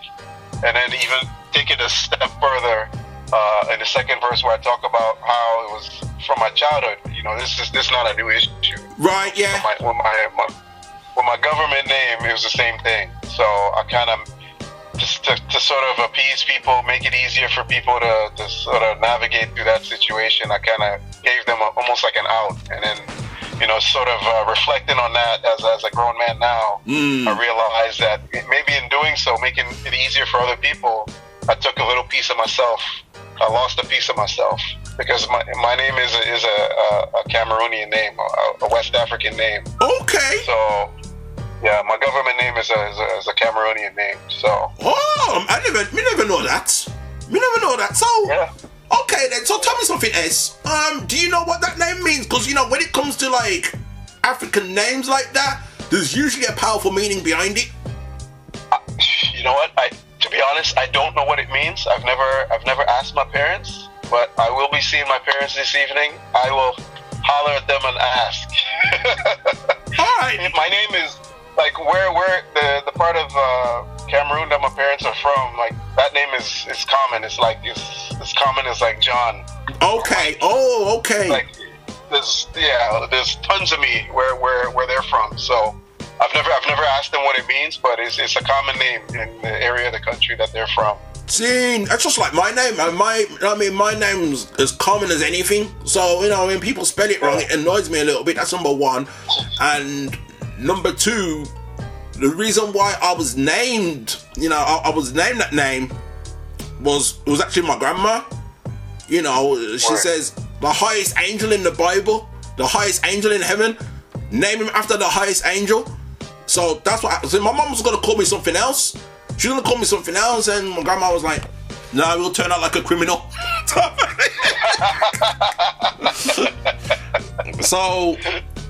and then even take it a step further uh, in the second verse where I talk about how it was from my childhood. You know, this is this is not a new issue. Right, yeah. With my, with my, my, with my government name, it was the same thing. So I kind of just to, to sort of appease people, make it easier for people to, to sort of navigate through that situation. I kind of gave them a, almost like an out, and then you know, sort of uh, reflecting on that as, as a grown man now, Mm. I realized that maybe in doing so, making it easier for other people, I took a little piece of myself. I lost a piece of myself because my, my name is a, is a, a, a Cameroonian name, a, a West African name. Okay. So, yeah, my government name is a, is a, is a Cameroonian name. So, Oh, I never, me never know that. Me never know that. So, Yeah. okay then. So tell me something else. Um, do you know what that name means? Because you know when it comes to like African names like that, there's usually a powerful meaning behind it. You know what? I be honest, I don't know what it means. I've never I've never asked my parents, but I will be seeing my parents this evening. I will holler at them and ask. All right. My name is like where where the the part of uh, Cameroon that my parents are from. Like that name is is common. It's like it's as common as like John. Okay. Oh, okay. Like there's yeah, there's tons of me where where where they're from. So I've never I've never asked them what it means, but it's it's a common name in the area of the country that they're from. See, that's just like my name. My, I mean, my name's as common as anything. So you know, when people spell it wrong, it annoys me a little bit. That's number one. And number two, the reason why I was named, you know, I, I was named that name was was actually my grandma. You know, she says the highest angel in the Bible, the highest angel in heaven, name him after the highest angel. So that's why. So my mom was gonna call me something else. She was gonna call me something else, and my grandma was like, "No, nah, we'll turn out like a criminal." so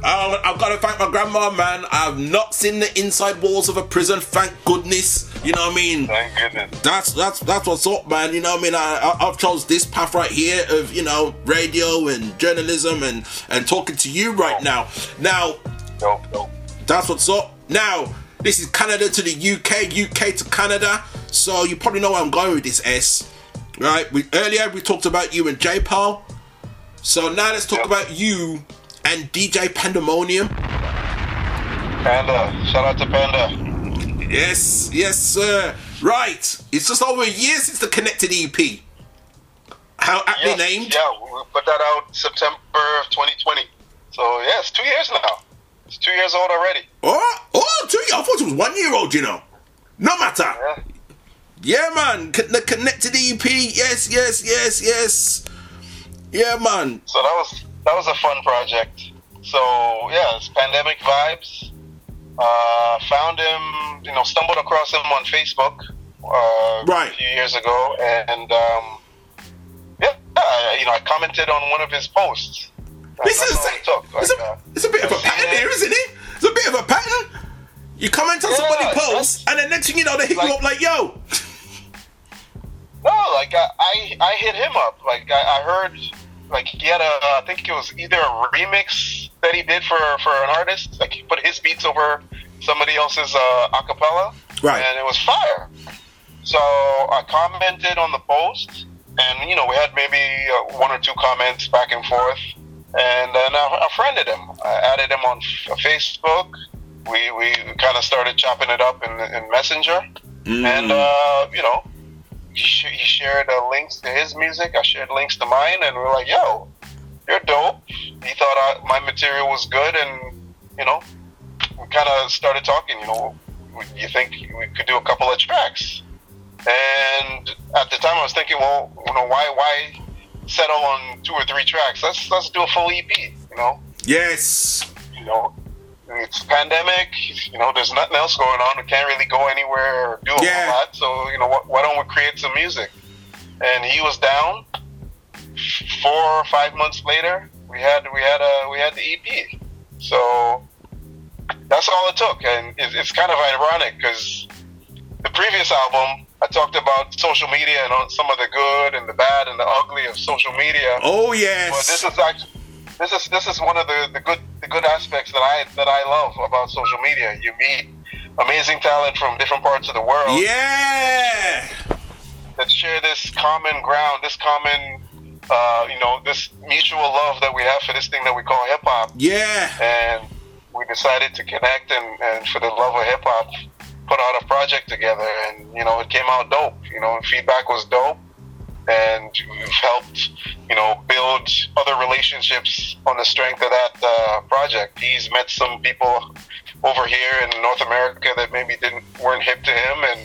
uh, I've got to thank my grandma, man. I've not seen the inside walls of a prison, thank goodness. You know what I mean? Thank goodness. That's that's that's what's up, man. You know what I mean? I, I I've chose this path right here of you know radio and journalism and and talking to you right now. Now, that's what's up. Now, this is Canada to the UK, UK to Canada. So you probably know where I'm going with this ES. Right? We earlier we talked about you and J Pal. So now let's talk about you and DJ Pandemonium. Panda, shout out to Panda. Yes, yes, sir. Right. It's just over a year since the Connected EP. How aptly Yes, named? Yeah, we put that out September of 2020. So yeah, it's two years now. It's two years old already. Oh, oh, two years. I thought it was one year old, you know. No matter. Yeah, man. Con- the Connected EP. Yes, yes, yes, yes. Yeah, man. So that was that was a fun project. So yeah, it's pandemic vibes. Uh, found him, you know, stumbled across him on Facebook uh, right. a few years ago, and um, yeah, I- you know, I commented on one of his posts. This is all it took. Like, uh, It's a bit of a pattern here, isn't it? A bit of a pattern. You comment on Yeah, post, and the next thing you know, they hit you up like, yo. No, like I, I, I hit him up. Like I, I heard, like he had a, I think it was either a remix that he did for for an artist. Like he put his beats over somebody else's uh, acapella, Right. And it was fire. So I commented on the post, and you know we had maybe uh, one or two comments back and forth, and then I, I friended him. I added him on Facebook. We we kind of started chopping it up in, in Messenger, and uh, you know he, sh- he shared uh, links to his music. I shared links to mine, and we are like, "Yo, you're dope." He thought I, my material was good, and you know, we kind of started talking. You know, you think we could do a couple of tracks? And at the time, I was thinking, well, you know, why why settle on two or three tracks? Let's let's do a full EP. You know, Yes. you know, it's pandemic. You know, there's nothing else going on. We can't really go anywhere or do a Yeah. lot. So you know, wh- why don't we create some music? And he was down. Four or five months later, we had we had a we had the EP. So that's all it took, and it, it's kind of ironic because the previous album I talked about social media and some of the good and the bad and the ugly of social media. Oh, yes. But this is actually this is this is one of the, the good the good aspects that I that I love about social media. You meet amazing talent from different parts of the world. Yeah. That share this common ground, this common uh, you know, this mutual love that we have for this thing that we call hip hop. Yeah. And we decided to connect and, and for the love of hip hop put out a project together and you know it came out dope. You know, feedback was dope and we've helped, you know, build other relationships on the strength of that uh, project. He's met some people over here in North America that maybe didn't weren't hip to him, and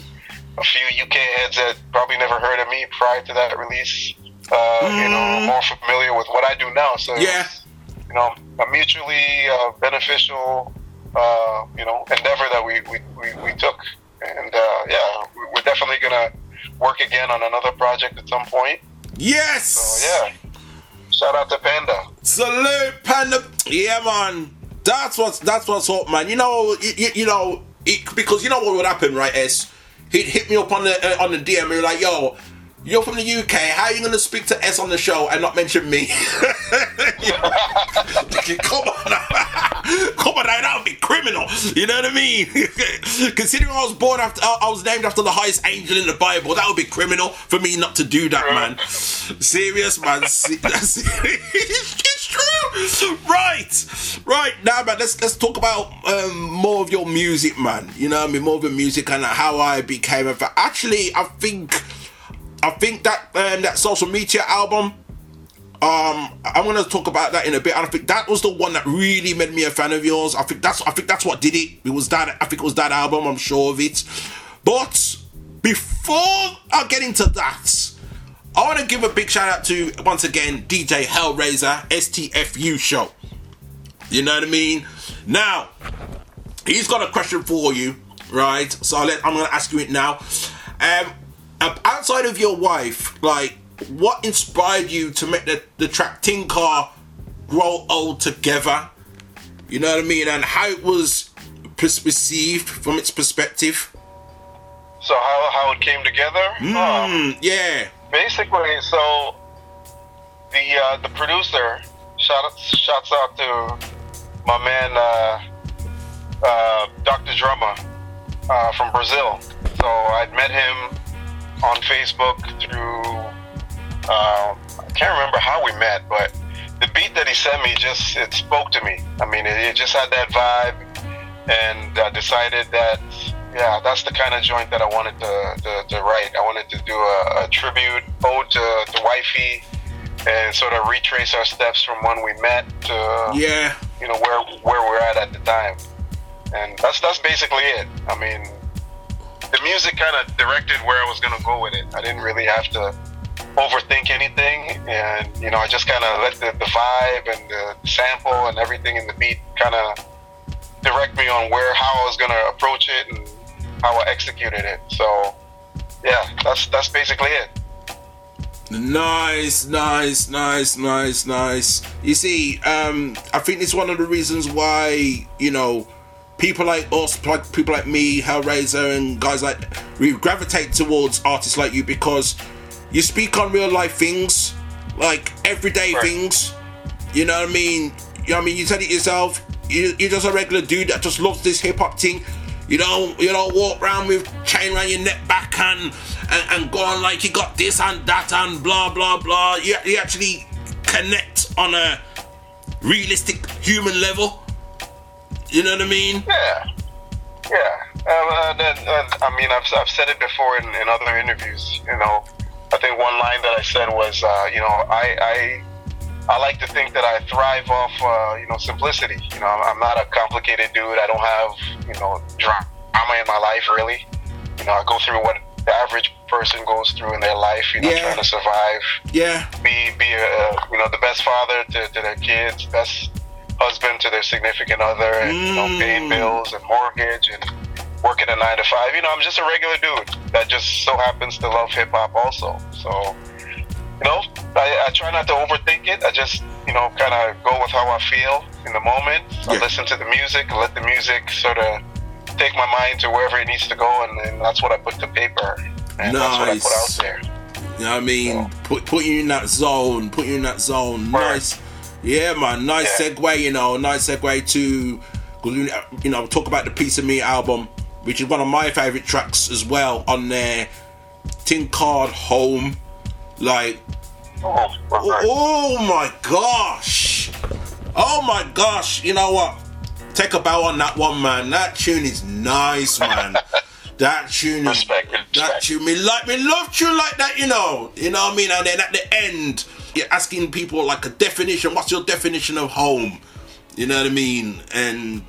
a few UK heads that probably never heard of me prior to that release. Uh, You know, more familiar with what I do now. So Yeah. you know, a mutually uh, beneficial, uh, you know, endeavor that we we, we, we took. And uh, yeah, we- we're definitely gonna work again on another project at some point. Yes. So yeah, shout out to Panda. Salute, Panda. Yeah, man. That's what's that's what's up, man. You know, you, you, you know, it, because you know what would happen, right? ES, he'd hit me up on the uh, on the DM and be like, "Yo, you're from the UK. How are you gonna speak to ES on the show and not mention me?" Come on, come on, that would be criminal. You know what I mean? Considering I was born after, I was named after the highest angel in the Bible, that would be criminal for me not to do that, man. Serious, man. It's true. Right, right now, man. Let's let's talk about um, more of your music, man. You know, what I mean, more of your music and how I became a fan. Actually, I think, I think that um, that social media album. Um, I'm gonna talk about that in a bit. I think that was the one that really made me a fan of yours. I think that's I think that's what did it. It was that I think it was that album. I'm sure of it. But before I get into that, I want to give a big shout out to once again DJ Hellraiser STFU show. You know what I mean? Now he's got a question for you, right? So I'll let, I'm gonna ask you it now. Um, outside of your wife, like, what inspired you to make the, the track Tin Car grow old together? You know what I mean? And how it was perceived from its perspective. So how how it came together? Mm, yeah. Basically, so the uh, the producer shout shouts out to my man uh, uh, Dr. Drummer uh, from Brazil. So I'd met him on Facebook through uh, I can't remember how we met, but the beat that he sent me just it spoke to me. I mean, it, it just had that vibe, and I decided that yeah, that's the kind of joint that I wanted to, to, to write. I wanted to do a, a tribute ode to, to wifey and sort of retrace our steps from when we met to Yeah. you know where where we're at at the time, and that's that's basically it. I mean, the music kind of directed where I was gonna go with it. I didn't really have to overthink anything, and you know, I just kind of let the, the vibe and the sample and everything in the beat kind of direct me on where how I was gonna approach it and how I executed it. So, yeah, that's that's basically it. Nice, nice, nice, nice, nice. You see, um, I think it's one of the reasons why you know people like us, like people like me, Hellraiser, and guys like we gravitate towards artists like you because you speak on real life things, like everyday things. You know what I mean? You know what I mean? You said it yourself. You, you're just a regular dude that just loves this hip hop thing. You don't you don't walk around with chain around your neck back and, and and go on like you got this and that and blah blah blah. You, you actually connect on a realistic human level. You know what I mean? Yeah, yeah. Um, uh, that, uh, I mean, I've, I've said it before in, in other interviews. You know, I think one line that I said was, uh, you know, I, I I like to think that I thrive off, uh, you know, simplicity. You know, I'm not a complicated dude. I don't have, you know, drama in my life really. You know, I go through what the average person goes through in their life. You know, Yeah. trying to survive. Yeah. Be be a, you know the best father to, to their kids, best husband to their significant other, and you know paying mm. bills and mortgage and working a nine to five. You know, I'm just a regular dude that just so happens to love hip hop also. So you know, I, I try not to overthink it. I just, you know, kind of go with how I feel in the moment. I listen to the music, let the music sort of take my mind to wherever it needs to go, and, and that's what I put to paper. And that's what I put out there. You know what I mean? Put put you in that zone. Put you in that zone. Nice. Yeah, man. Nice segue. You know, nice segue to you know talk about the Piece of Me album, which is one of my favorite tracks as well on there. Tin Card Home, like. Oh, oh, oh my gosh! Oh my gosh! You know what? Take a bow on that one, man. That tune is nice, man. that tune is that tune. Me like me love tune like that, you know. You know what I mean? And then at the end, you're asking people like a definition. What's your definition of home? You know what I mean? And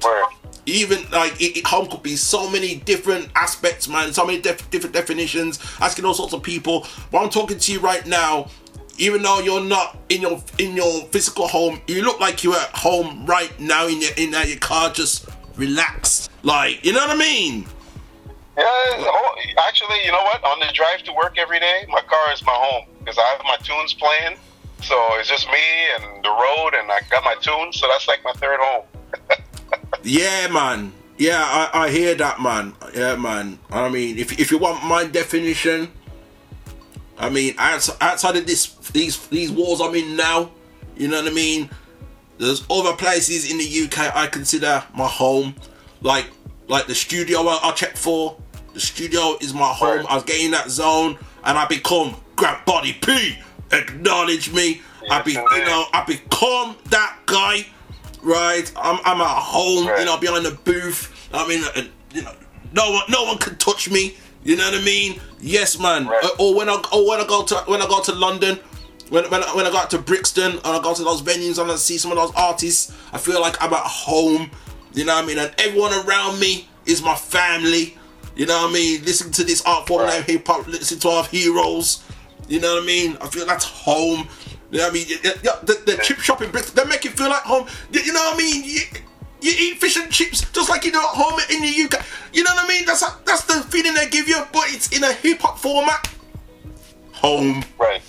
even like it, it, home could be so many different aspects, man. So many def- different definitions. Asking all sorts of people. But I'm talking to you right now. Even though you're not in your in your physical home, you look like you're at home right now in your in that your car, just relaxed. Like you know what I mean? Yeah, oh, actually, you know what? On the drive to work every day, my car is my home because I have my tunes playing. So it's just me and the road, and I got my tunes. So that's like my third home. Yeah, man. Yeah, I, I hear that, man. Yeah, man. I mean, if, if you want my definition, I mean, outside, of this these these walls I'm in now, you know what I mean. There's other places in the UK I consider my home, like like the studio I, I check for. The studio is my home. I get in that zone and I become Grant Body P. Acknowledge me. I be you know I become that guy, right? I'm I'm at home, you know, behind the booth. I mean, uh, you know, no one no one can touch me. You know what I mean? Yes, man. Uh, or when I or when I go to when I go to London, when when I, when I go out to Brixton and I go to those venues and I see some of those artists, I feel like I'm at home. You know what I mean? And everyone around me is my family. You know what I mean? Listen to this art form like hip hop. Listen to our heroes. You know what I mean? I feel that's home. You know what I mean? The, the chip shop in Brixton, they make you feel like home. You know what I mean? You, you eat fish and chips just like you do at home in the UK. You know what I mean? That's that's the feeling they give you, but it's in a hip hop format. Home. Right.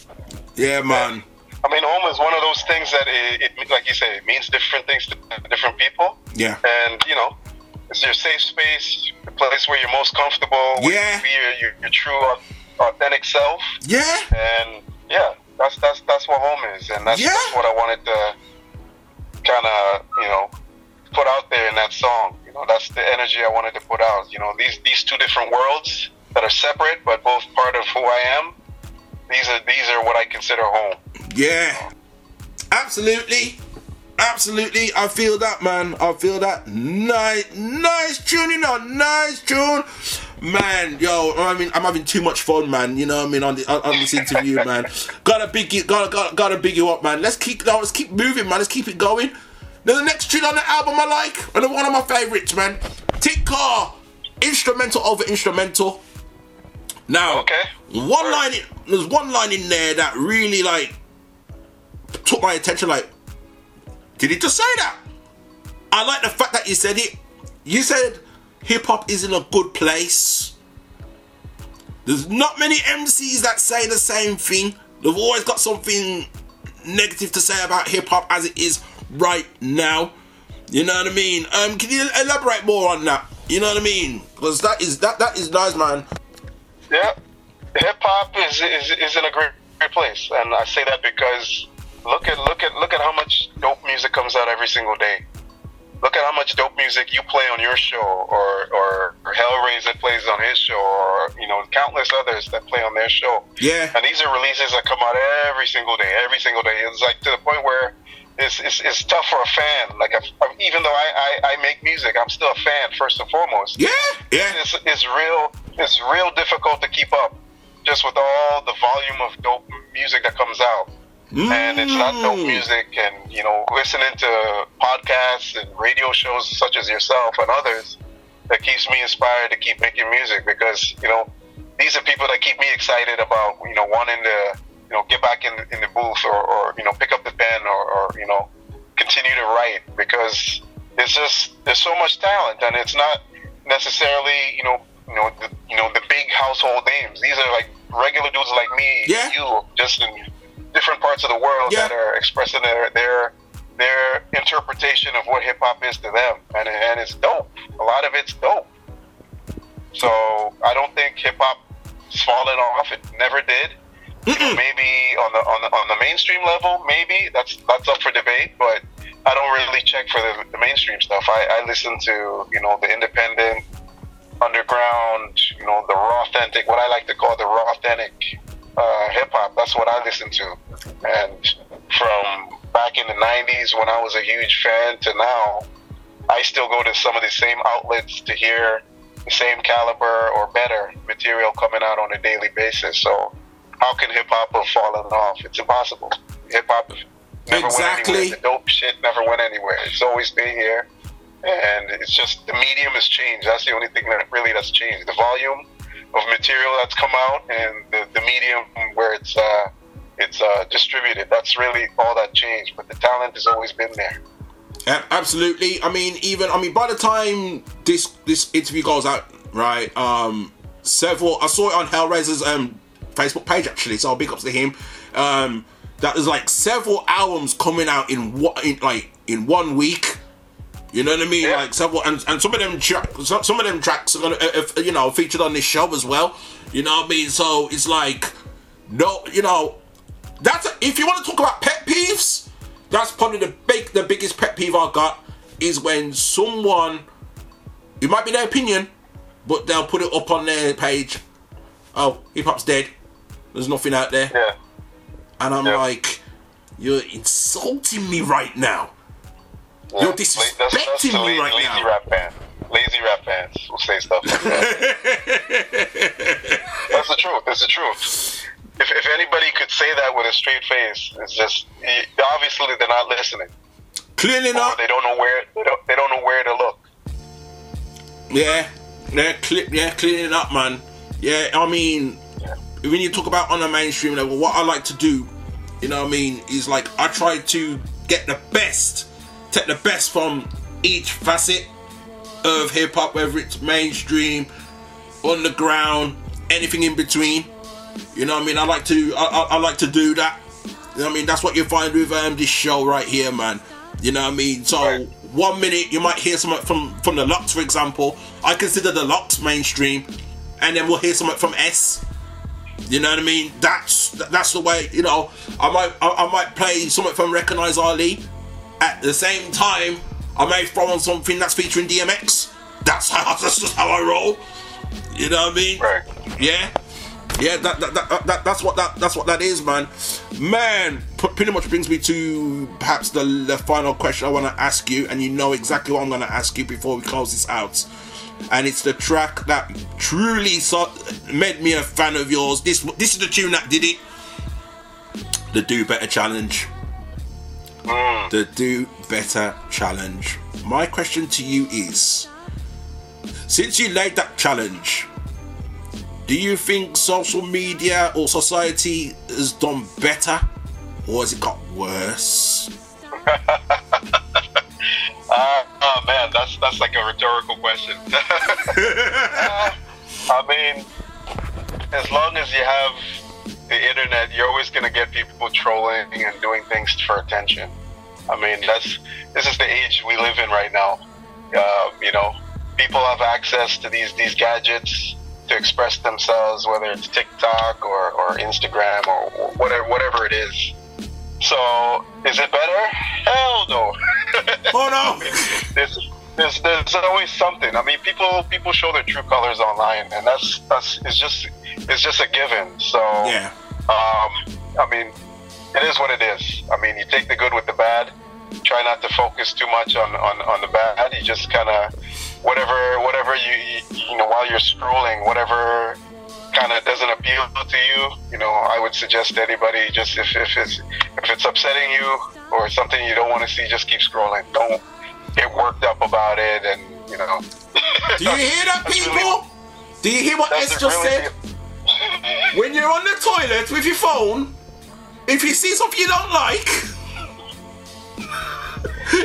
Yeah, man. I mean, home is one of those things that it, it like you say, it means different things to different people. Yeah. And you know, it's your safe space, the place where you're most comfortable. Where Yeah. You be your, your, your true, authentic self. Yeah. And yeah, that's that's that's what home is, and that's, Yeah. that's what I wanted to kind of you know put out there in that song. You know, that's the energy I wanted to put out. You know, these these two different worlds that are separate but both part of who I am. These are these are what I consider home. Yeah. Absolutely. Absolutely. I feel that, man. I feel that. Nice, nice tune, you know, nice tune. Man, yo, I mean, I'm having too much fun, man. You know what I mean on, the, on, this interview, man. Gotta big you, gotta, gotta, gotta big you up, man. Let's keep, let's keep moving, man. Let's keep it going. Now the next tune on the album I like, and one of my favorites, man. Tick Car, instrumental over instrumental. Now, okay. one line, in, there's one line in there that really like took my attention. Like, did he just say that? I like the fact that you said it. You said hip hop is in a good place. There's not many MCs that say the same thing. They've always got something negative to say about hip hop as it is right now. You know what I mean? Um, can you elaborate more on that? You know what I mean? Because that is that that is nice, man. Yeah, hip hop is, is is in a great, great place, and I say that because look at look at look at how much dope music comes out every single day. Look at how much dope music you play on your show, or or, or Hellraiser plays on his show, or you know countless others that play on their show. Yeah. And these are releases that come out every single day, every single day. It's like to the point where it's, it's, it's tough for a fan. Like, if, even though I, I, I make music, I'm still a fan first and foremost. Yeah, yeah. It's, it's real. It's real difficult to keep up, just with all the volume of dope music that comes out. And it's not no mm. music, and you know, listening to podcasts and radio shows such as yourself and others that keeps me inspired to keep making music because you know these are people that keep me excited about you know wanting to you know get back in, in the booth or, or you know pick up the pen or, or you know continue to write because it's just there's so much talent and it's not necessarily you know you know the, you know the big household names. These are like regular dudes like me Yeah. you just in different parts of the world that are expressing their their their interpretation of what hip hop is to them and, and it's dope a lot of it's dope so I don't think hip hop is falling off. It never did. You know, maybe on the on the on the mainstream level, maybe that's that's up for debate. But I don't really check for the, the mainstream stuff. I, I listen to you know the independent, underground, you know the raw, authentic, what I like to call the raw, authentic uh, hip hop. That's what I listen to. And from back in the '90s when I was a huge fan to now, I still go to some of the same outlets to hear the same caliber or better material coming out on a daily basis. So how can hip hop have fallen off? It's impossible. Hip hop never Exactly. went anywhere. The dope shit never went anywhere. It's always been here. And it's just the medium has changed. That's the only thing that really that's changed. The volume of material that's come out and the, the medium where it's uh, it's uh, distributed. That's really all that changed. But the talent has always been there. Yeah, absolutely. I mean, even I mean, by the time this this interview goes out, right? Um, several I saw it on Hellraiser's um Facebook page actually, so big ups to him. Um, that there's like several albums coming out in what in like in one week. You know what I mean? Like several, and, and some of them track, some of them tracks are gonna, uh, uh, you know, featured on this show as well. You know what I mean? So it's like, no, you know, that's if you want to talk about pet peeves, that's probably the big, the biggest pet peeve I got is when someone, it might be their opinion, but they'll put it up on their page. Oh, hip hop's dead. There's nothing out there. Yeah. And I'm like, you're insulting me right now. Yeah. You're La- that's, that's disrespecting the me lazy, right lazy now. rap fans. Lazy rap fans will say stuff like that. that's the truth. That's the truth. If, if anybody could say that with a straight face, it's just obviously they're not listening. Clearly not. They don't know where they don't, they don't know where to look. Yeah, yeah, cle- yeah, cleaning it up, man. Yeah, I mean, when you talk about on a mainstream level, what I like to do, you know what I mean, is like I try to get the best, take the best from each facet of hip hop, whether it's mainstream, underground, anything in between. You know what I mean? I like to, I, I, I like to do that. You know what I mean? That's what you find with um, this show right here, man. You know what I mean? So one minute you might hear something from from the LOX, for example. I consider the LOX mainstream, and then we'll hear something from ES. You know what I mean? That's that's the way. You know, I might I, I might play something from Recognize Ali. At the same time, I may throw on something that's featuring DMX. That's how that's just how I roll. You know what I mean? Right. Yeah. Yeah, that, that, that, that that's what that that's what that is, man. Man, pretty much brings me to perhaps the, the final question I want to ask you, and you know exactly what I'm going to ask you before we close this out. And it's the track that truly so- made me a fan of yours. This this is the tune that did it. The Do Better Challenge. The Do Better Challenge. My question to you is since you laid that challenge, do you think social media or society has done better or has it got worse? Uh, oh man, that's that's like a rhetorical question. Uh, I mean, as long as you have the internet, you're always gonna get people trolling and doing things for attention. I mean, that's this is the age we live in right now. Uh, you know, people have access to these these gadgets to express themselves, whether it's TikTok or, or Instagram or whatever whatever it is. So, is it better? Hell no. oh no. There's there's always something. I mean, people people show their true colors online, and that's that's it's just it's just a given. So yeah. Um, I mean, it is what it is. I mean, you take the good with the bad. Try not to focus too much on on, on the bad. You just kind of whatever whatever you, you you know while you're scrolling, whatever kind of doesn't appeal to you, you know, I would suggest to anybody just if, if it's if it's upsetting you or something you don't want to see, just keep scrolling. Don't get worked up about it, and you know. Do you hear that, people? Do you hear what ES just said? When you're on the toilet with your phone, if you see something you don't like,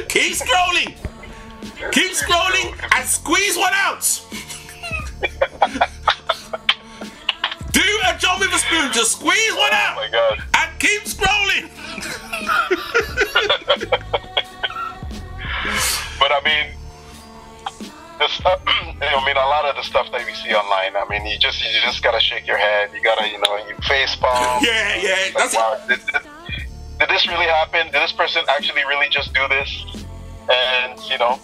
keep scrolling. Keep scrolling and squeeze one out. Do a job with a spoon, just squeeze one oh out. Oh my god. And keep scrolling. but I mean, the stuff. I mean, a lot of the stuff that we see online. I mean, you just you just gotta shake your head. You gotta, you know, you face palm. Yeah, yeah, like, wow, did, did, did this really happen? Did this person actually really just do this? And you know,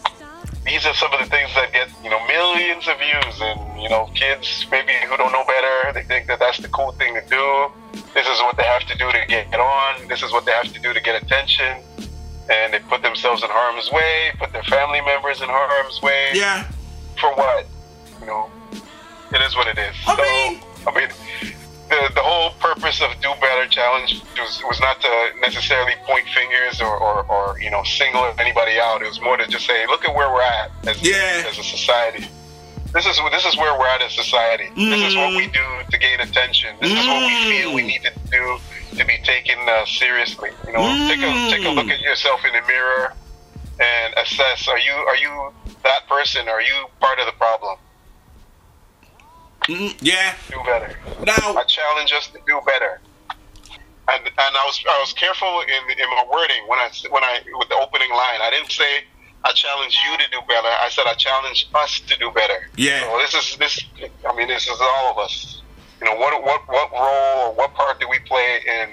these are some of the things that get you know millions of views. And you know, kids maybe who don't know better, they think that that's the cool thing to do. This is what they have to do to get on. This is what they have to do to get attention and they put themselves in harm's way, put their family members in harm's way. Yeah. For what? You know, it is what it is. I so, mean, I mean, the the whole purpose of Do Better Challenge was, was not to necessarily point fingers or, or, or you know single anybody out. It was more to just say, look at where we're at as, Yeah. as a society. This is this is where we're at as society. This is what we Mm. do to gain attention. This is what we feel we need to do to be taken uh, seriously. You know, take a take a look at yourself in the mirror and assess: Are you are you that person? Are you part of the problem? Mm, yeah. Do better. Now I challenge us to do better. And and I was I was careful in in my wording when I when I with the opening line. I didn't say I challenge you to do better. I said I challenge us to do better. Yeah. So this is this. I mean, this is all of us. You know, what what what role or what part do we play in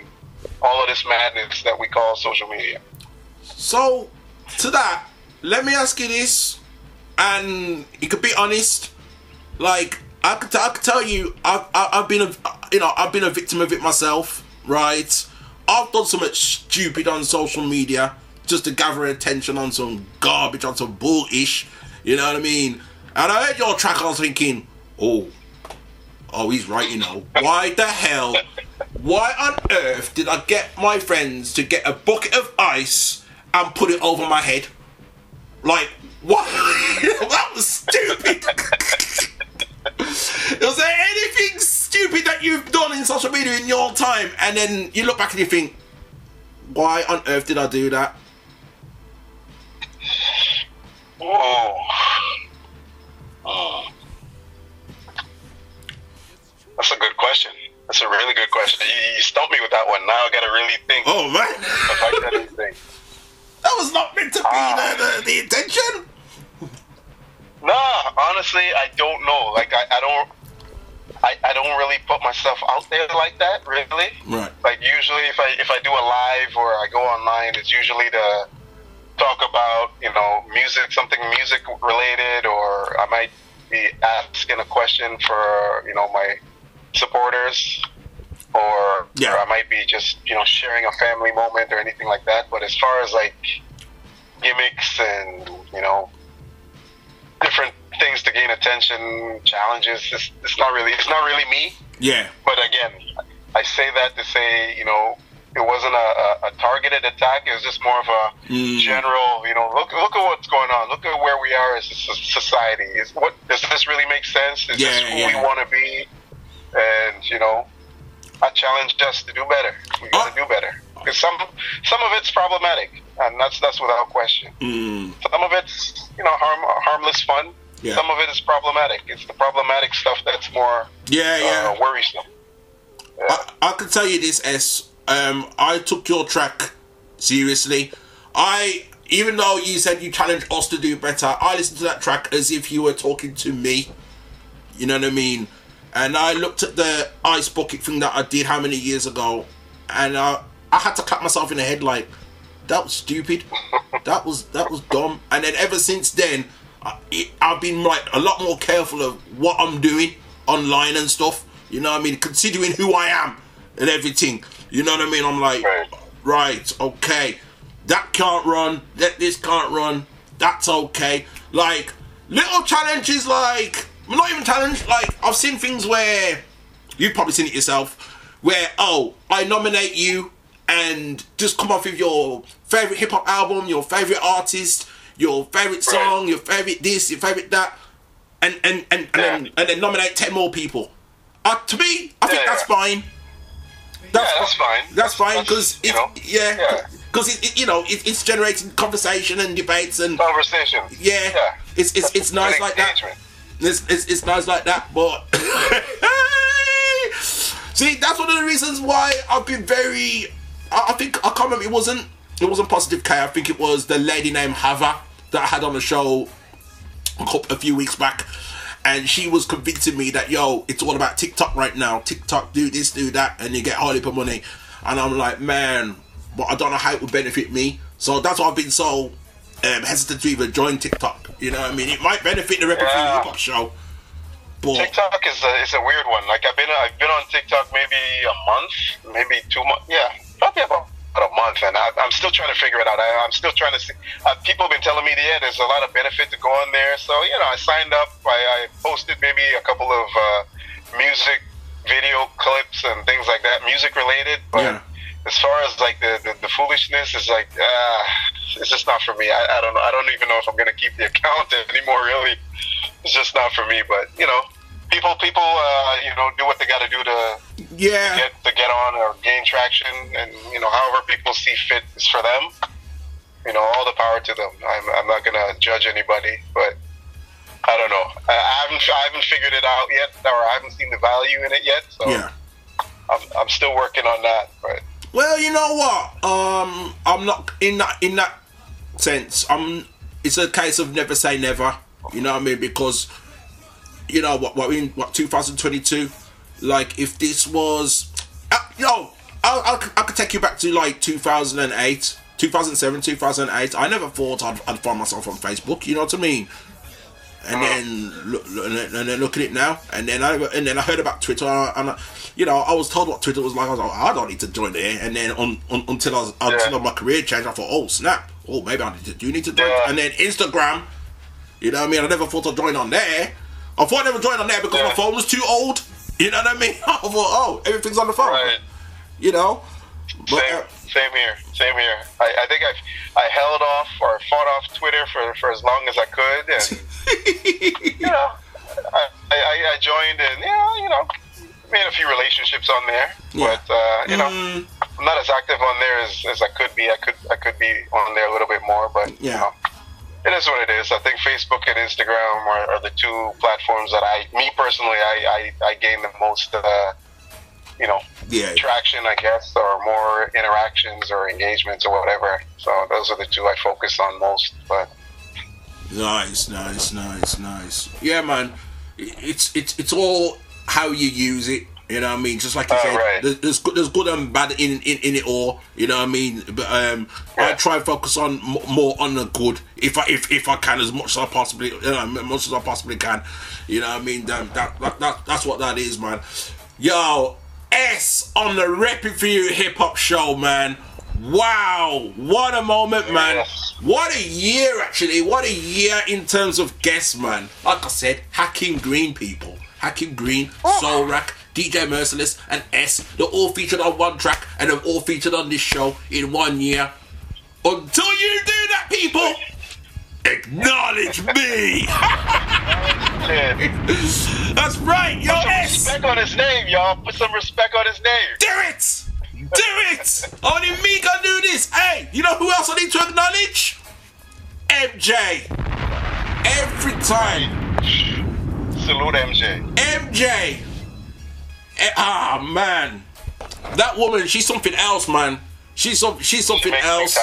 all of this madness that we call social media? So, to that, let me ask you this, and you could be honest. Like, I could, I could tell you, I've, I've been a, you know, I've been a victim of it myself, right? I've done so much stupid on social media just to gather attention on some garbage, on some bullish. You know what I mean? And I heard your track, I was thinking, oh, oh, he's right, you know. Why the hell? Why on earth did I get my friends to get a bucket of ice and put it over my head? Like, what? that was stupid. Was there anything stupid that you've done in social media in your time? And then you look back and you think, why on earth did I do that? Whoa. Oh. That's a good question. That's a really good question. You, you stumped me with that one. Now I got to really think. Oh man, if I said anything. That was not meant to be ah. the, the, the intention. Nah, honestly, I don't know. Like I, I don't. I, I don't really put myself out there like that, really. Right. Like usually, if I if I do a live or I go online, it's usually to talk about you know music, something music related, or I might be asking a question for you know my supporters, or, or I might be just you know sharing a family moment or anything like that. But as far as like gimmicks and you know different things to gain attention, challenges, it's, it's not really it's not really me. Yeah. But again, I say that to say, you know, it wasn't a, a, targeted attack. It was just more of a Mm. general, you know, look look at what's going on. Look at where we are as a society. Is what does this really make sense? Is this who yeah. we want to be? And you know, I challenge us to do better. We got to do better. Because some some of it's problematic, and that's that's without question. Mm. Some of it's you know harm, harmless fun. Yeah. Some of it is problematic. It's the problematic stuff that's more Yeah, yeah. uh, worrisome. I, I can tell you this, ES. Um, I took your track seriously. I, even though you said you challenged us to do better, I listened to that track as if you were talking to me. You know what I mean? And I looked at the ice bucket thing that I did how many years ago, and I, I had to clap myself in the head like, that was stupid. that was that was dumb. And then ever since then, I, it, I've been like a lot more careful of what I'm doing online and stuff. You know what I mean? Considering who I am and everything. You know what I mean? I'm like, right, okay, that can't run. That this can't run. That's okay. Like little challenges, like not even challenge. Like I've seen things where you've probably seen it yourself, where oh, I nominate you and just come off with your favorite hip hop album, your favorite artist, your favorite song, your favorite this, your favorite that, and and and, and, then, and then nominate ten more people. Uh, to me, I think that's fine. That's, that's fine. That's fine because yeah, because it, it, you know it, it's generating conversation and debates and conversation. Yeah, it's it's it's nice like that. It's, it's it's nice like that, but see, that's one of the reasons why I've been very. I, I think I can't remember. It wasn't it wasn't Positive K. I think it was the lady named Hava that I had on the show a couple a few weeks back. And she was convincing me that yo, it's all about TikTok right now. TikTok, do this, do that, and you get a whole heap of money. And I'm like, man, but I don't know how it would benefit me. So that's why I've been so um, hesitant to even join TikTok. You know what I mean? It might benefit the Repertory Yeah. Hip Hop Show. But TikTok is a, is a weird one. Like I've been I've been on TikTok maybe a month, maybe two months. Yeah, probably about, a month, and I, I'm still trying to figure it out. I, I'm still trying to see. Uh, people have been telling me, yeah, there's a lot of benefit to go on there. So you know, I signed up. I, I posted maybe a couple of uh, music video clips and things like that, music related. But as far as like the, the, the foolishness is like, uh, it's just not for me. I, I don't know. I don't even know if I'm gonna keep the account anymore. Really, it's just not for me. But you know, people people uh, you know do what they got to do to yeah get to get on or gain traction, and you know, however people see fit is for them. You know, all the power to them. I'm, I'm not gonna judge anybody, but I don't know. I, I haven't I haven't figured it out yet, or I haven't seen the value in it yet. So yeah. I'm, I'm still working on that. But Well, you know what? Um, I'm not in that in that sense. I'm it's a case of never say never. You know what I mean? Because you know what? What in what 2022? Like if this was, uh, yo, I, I, I could take you back to like 2008, 2007, 2008. I never thought I'd, I'd find myself on Facebook. You know what I mean? And then look, and then look at it now. And then I and then I heard about Twitter. And I, you know, I was told what Twitter was like. I was like, oh, I don't need to join there. And then on, on until I was until my career changed, I thought, oh snap, oh maybe I need to, do need to join. And then Instagram. You know what I mean? I never thought I'd join on there. I thought I never joined on there because my phone was too old. You know what I mean? I thought, oh, everything's on the phone. You know? But, Same, same here. Same here. I, I think I I held off or fought off Twitter for, for as long as I could, and you know, I, I, I joined and yeah, you know, made a few relationships on there, but uh, you know, I'm not as active on there as, as I could be. I could I could be on there a little bit more, but you know, it is what it is. I think Facebook and Instagram are, are the two platforms that I, me personally, I I, I gain the most. Uh, you know, yeah. traction, I guess, or more interactions or engagements or whatever. So those are the two I focus on most. But Nice, nice, nice, nice. Yeah, man. It's it's it's all how you use it. You know what I mean? Just like you said, there's, there's good there's good and bad in, in in it all. You know what I mean? But um, I try and focus on m- more on the good if I if, if I can as much as I possibly you know, as much as I possibly can. You know what I mean? That, that, that, that that's what that is, man. Yo, ES on the RePPiN4U Hip Hop Show, man. Wow, what a moment, man. What a year, actually. What a year in terms of guests, man. Like I said, Hakim Green people. Hakim Green, oh. Soulrac, DJ Merciless, and ES. They're all featured on one track and they're all featured on this show in one year. Until you do that, people, acknowledge me. That's right, yo, Put some ES. respect on his name, y'all. Put some respect on his name. Do it! Do it! Only me can do this. Hey, you know who else I need to acknowledge? MJ. Every time. Salute MJ. MJ. Eh, Ah man, that woman, she's something else, man. She's some, she's something else.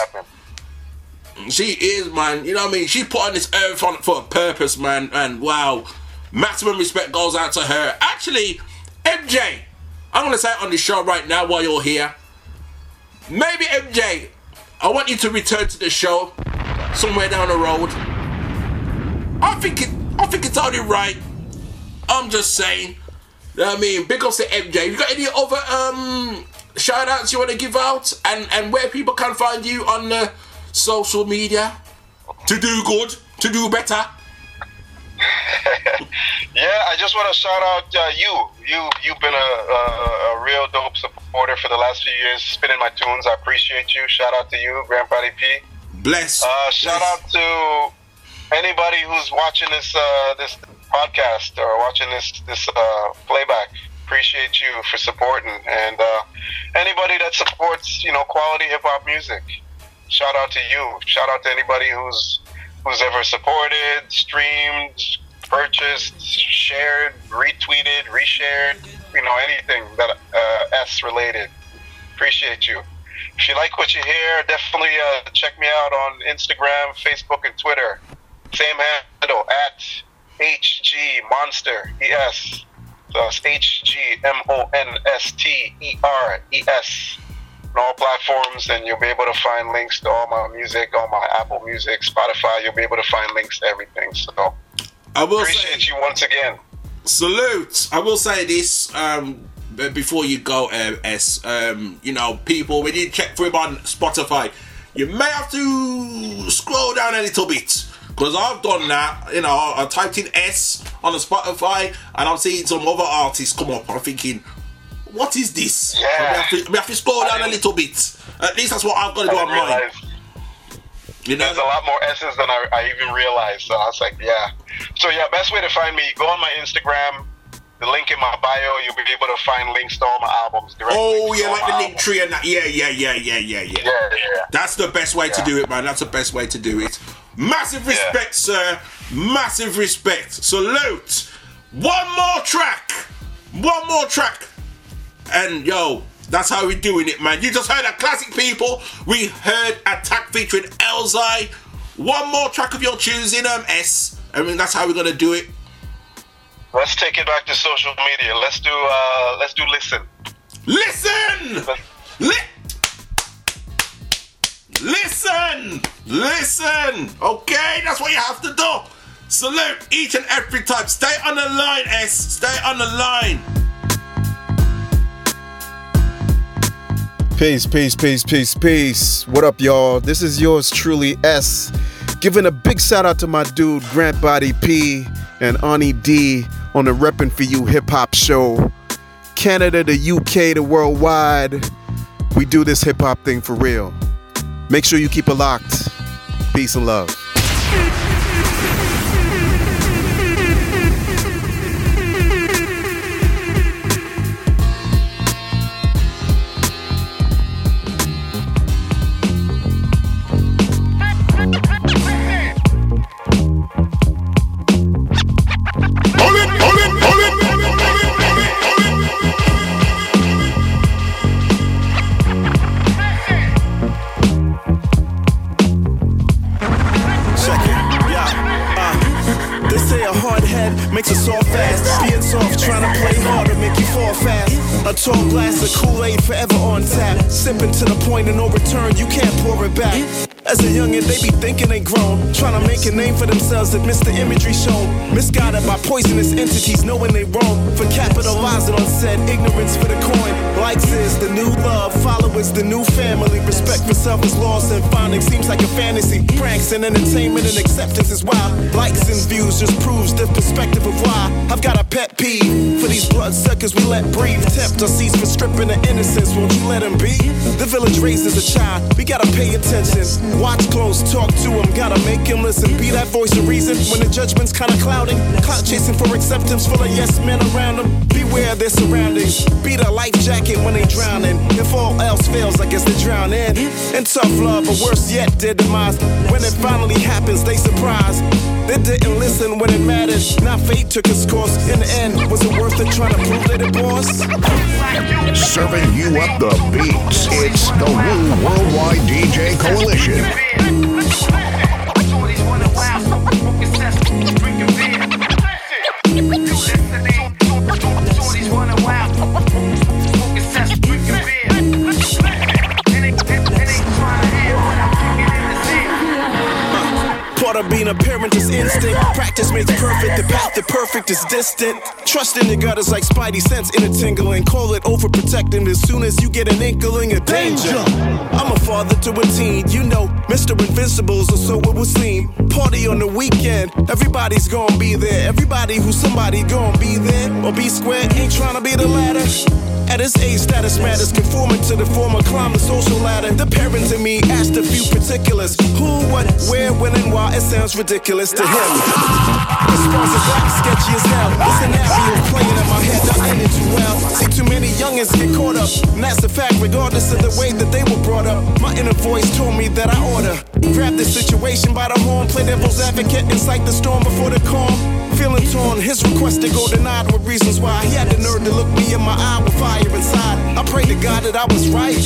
She is, man. You know what I mean? She put on this earth on for a purpose, man. And wow, maximum respect goes out to her. Actually, MJ, I'm gonna say it on the show right now while you're here. Maybe MJ, I want you to return to the show somewhere down the road. I think it, I think it's only right. I'm just saying. You know what I mean, big ups to MJ. You got any other um shout outs you want to give out and and where people can find you on the social media to do good, to do better? Yeah, I just want to shout out uh, you. You you've been a, a a real dope supporter for the last few years, spinning my tunes. I appreciate you. Shout out to you, Grandpa P. Bless. Uh, shout out to anybody who's watching this uh, this podcast or watching this this uh, playback. Appreciate you for supporting, and uh, anybody that supports you know quality hip hop music. Shout out to you. Shout out to anybody who's who's ever supported, streamed, purchased, shared, retweeted, reshared, you know, anything that uh, ES related. Appreciate you. If you like what you hear, definitely uh, check me out on Instagram, Facebook, and Twitter. Same handle at HG Monster ES. So it's H G M O N S T E R E S on all platforms, and you'll be able to find links to all my music, all my Apple Music, Spotify. You'll be able to find links to everything. So I will appreciate you once again. Salute. I will say this um, before you go, uh, ES. Um, you know, people, when you check for him on Spotify, you may have to scroll down a little bit. Because I've done that, you know, I typed in ES on the Spotify and I'm seeing some other artists come up. I'm thinking, what is this? Yeah. We, have to, we have to scroll down a little bit. At least that's what I've got to do I on mine. You know? There's a lot more essence than I, I even realized. So I was like, yeah. So yeah, best way to find me, go on my Instagram. The link in my bio, you'll be able to find links to all my albums. direct Oh yeah, like the link tree and that. Yeah, yeah, yeah, yeah, yeah, yeah. Yeah, yeah. That's the best way to do it, man. That's the best way to do it. Massive respect, sir. Massive respect. Salute. One more track. One more track. And yo, that's how we're doing it, man. You just heard a classic people. We heard Attack featuring Elzhi. one more track of your choosing, um, ES. I mean, that's how we're gonna do it. Let's take it back to social media. Let's do uh let's do listen. Listen! Li- listen! Listen! Okay, that's what you have to do. Salute each and every time. Stay on the line, ES. Stay on the line. Peace, peace, peace, peace, peace. What up, y'all? This is yours truly, ES. Giving a big shout out to my dude, Grant Body P and Ani D on the RePPiN4U hip hop show. Canada, the UK, the worldwide. We do this hip hop thing for real. Make sure you keep it locked. Peace and love. A soft fast. Being soft, trying to play harder, make you fall fast. A tall glass of Kool-Aid forever on tap. Sipping to the point of no return, you can't pour it back. As a youngin', they be thinking they grown, trying to make a name for themselves that miss the imagery shown. Misguided by poisonous entities, knowing they wrong. For capitalizing on said ignorance for the coin. Likes is the new love, followers the new family. Respect for self is lost and finding seems like a fantasy. Pranks and entertainment and acceptance is wild. Likes and views just proves the perspective of why. I've got a pet peeve for these bloodsuckers we let breathe. Tempt or cease for stripping the innocence. Won't you let them be? The village raises a child. We gotta pay attention. Watch close, talk to him. Gotta make him listen. Be that voice of reason when the judgment's kinda clouding. Clout chasing for acceptance full of yes men around them. Beware their surroundings. Be the life jacket when they drowning. If all else fails, I guess they drown in. In tough love, or worse yet, their demise. When it finally happens, they surprise. They didn't listen when it mattered. Now fate took its course. In the end, was it worth it trying to prove that it was? Serving you up the beats. It's the Wu Worldwide DJ Coalition. Part perfect is distant. Trust in your gut is like spidey sense in a tingling. Call it overprotecting as soon as you get an inkling of danger. I'm a father to a teen, you know, Mr. Invincibles, or so it would seem. Party on the weekend, everybody's gonna be there. Everybody who's somebody gonna be there. Or be square, ain't trying to be the latter. At his age, status matters, conforming to the former climb the social ladder. The parents in me asked a few particulars who, what, where, when, and why. It sounds ridiculous to him. Response is like sketchy as hell. The scenario playing in my head, not ending too well. See, too many youngins get caught up, and that's a fact, regardless of the way that they were brought up. My inner voice told me that I oughta grab this situation by the horn, play devil's advocate, incite the storm before the calm. Feeling torn, his request to go denied with reasons why he had the nerve to look me in my eye with fire inside. I pray to God that I was right.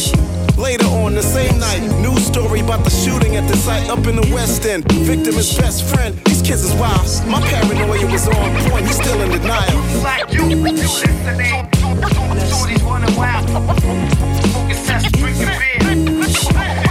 Later on the same night, news story about the shooting at the site up in the West End. Victim is best friend. These kids is wild. My paranoia was on point. He's still in denial. Like you, you listening. Running wild. Smoking cess, drinking beer.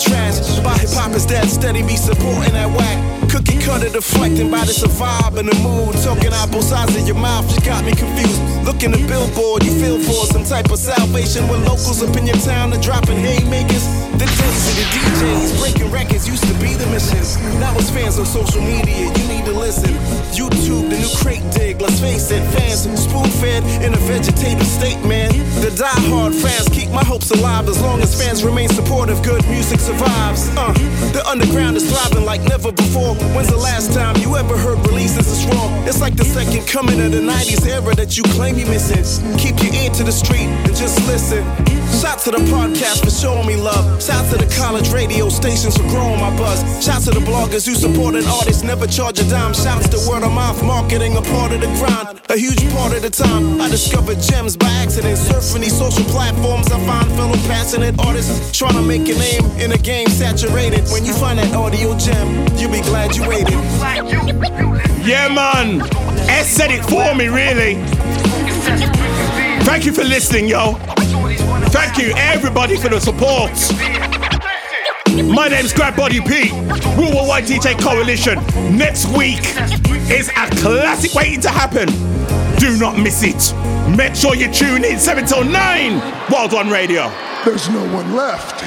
Trash about hip hop is dead, steady be supporting that whack. Cookie cutter deflecting by this vibe and the mood. Talking out both sides of your mouth, you got me confused. Looking at billboard, you feel for some type of salvation when locals up in your town are dropping haymakers. The days of the DJs breaking records used to be the mission. Now it's fans on social media, you need to listen. YouTube, the new crate dig, let's face it, fans spoon fed in a vegetative state, man. The die-hard fans keep my hopes alive as long as fans remain supportive. Good music survives. Uh, the underground is thriving like never before. When's the last time you ever heard releases is wrong? It's like the second coming of the 90s era that you claim you missing. Keep your ear to the street and just listen. Shout to the podcast for showing me love. Shout to the college radio stations for growing my buzz. Shout to the bloggers who support an artist, never charge a dime. Shouts to word of mouth marketing, a part of the grind. A huge part of the time, I discovered gems by accident. Surfing these social platforms, I find fellow passionate artists trying to make a name in a game saturated. When you find that audio gem, you'll be glad you waited. Yeah, man. ES said it for me, really. Thank you for listening, yo. Thank you, everybody, for the support. My name's Grab Body Pete, Worldwide DJ Coalition. Next week is a classic waiting to happen. Do not miss it. Make sure you tune in 7 till 9, Wild One Radio. There's no one left.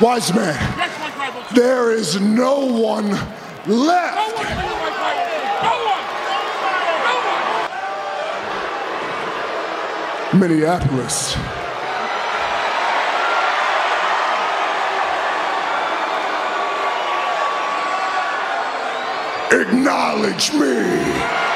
Wise man, there is no one left. Minneapolis. Acknowledge me.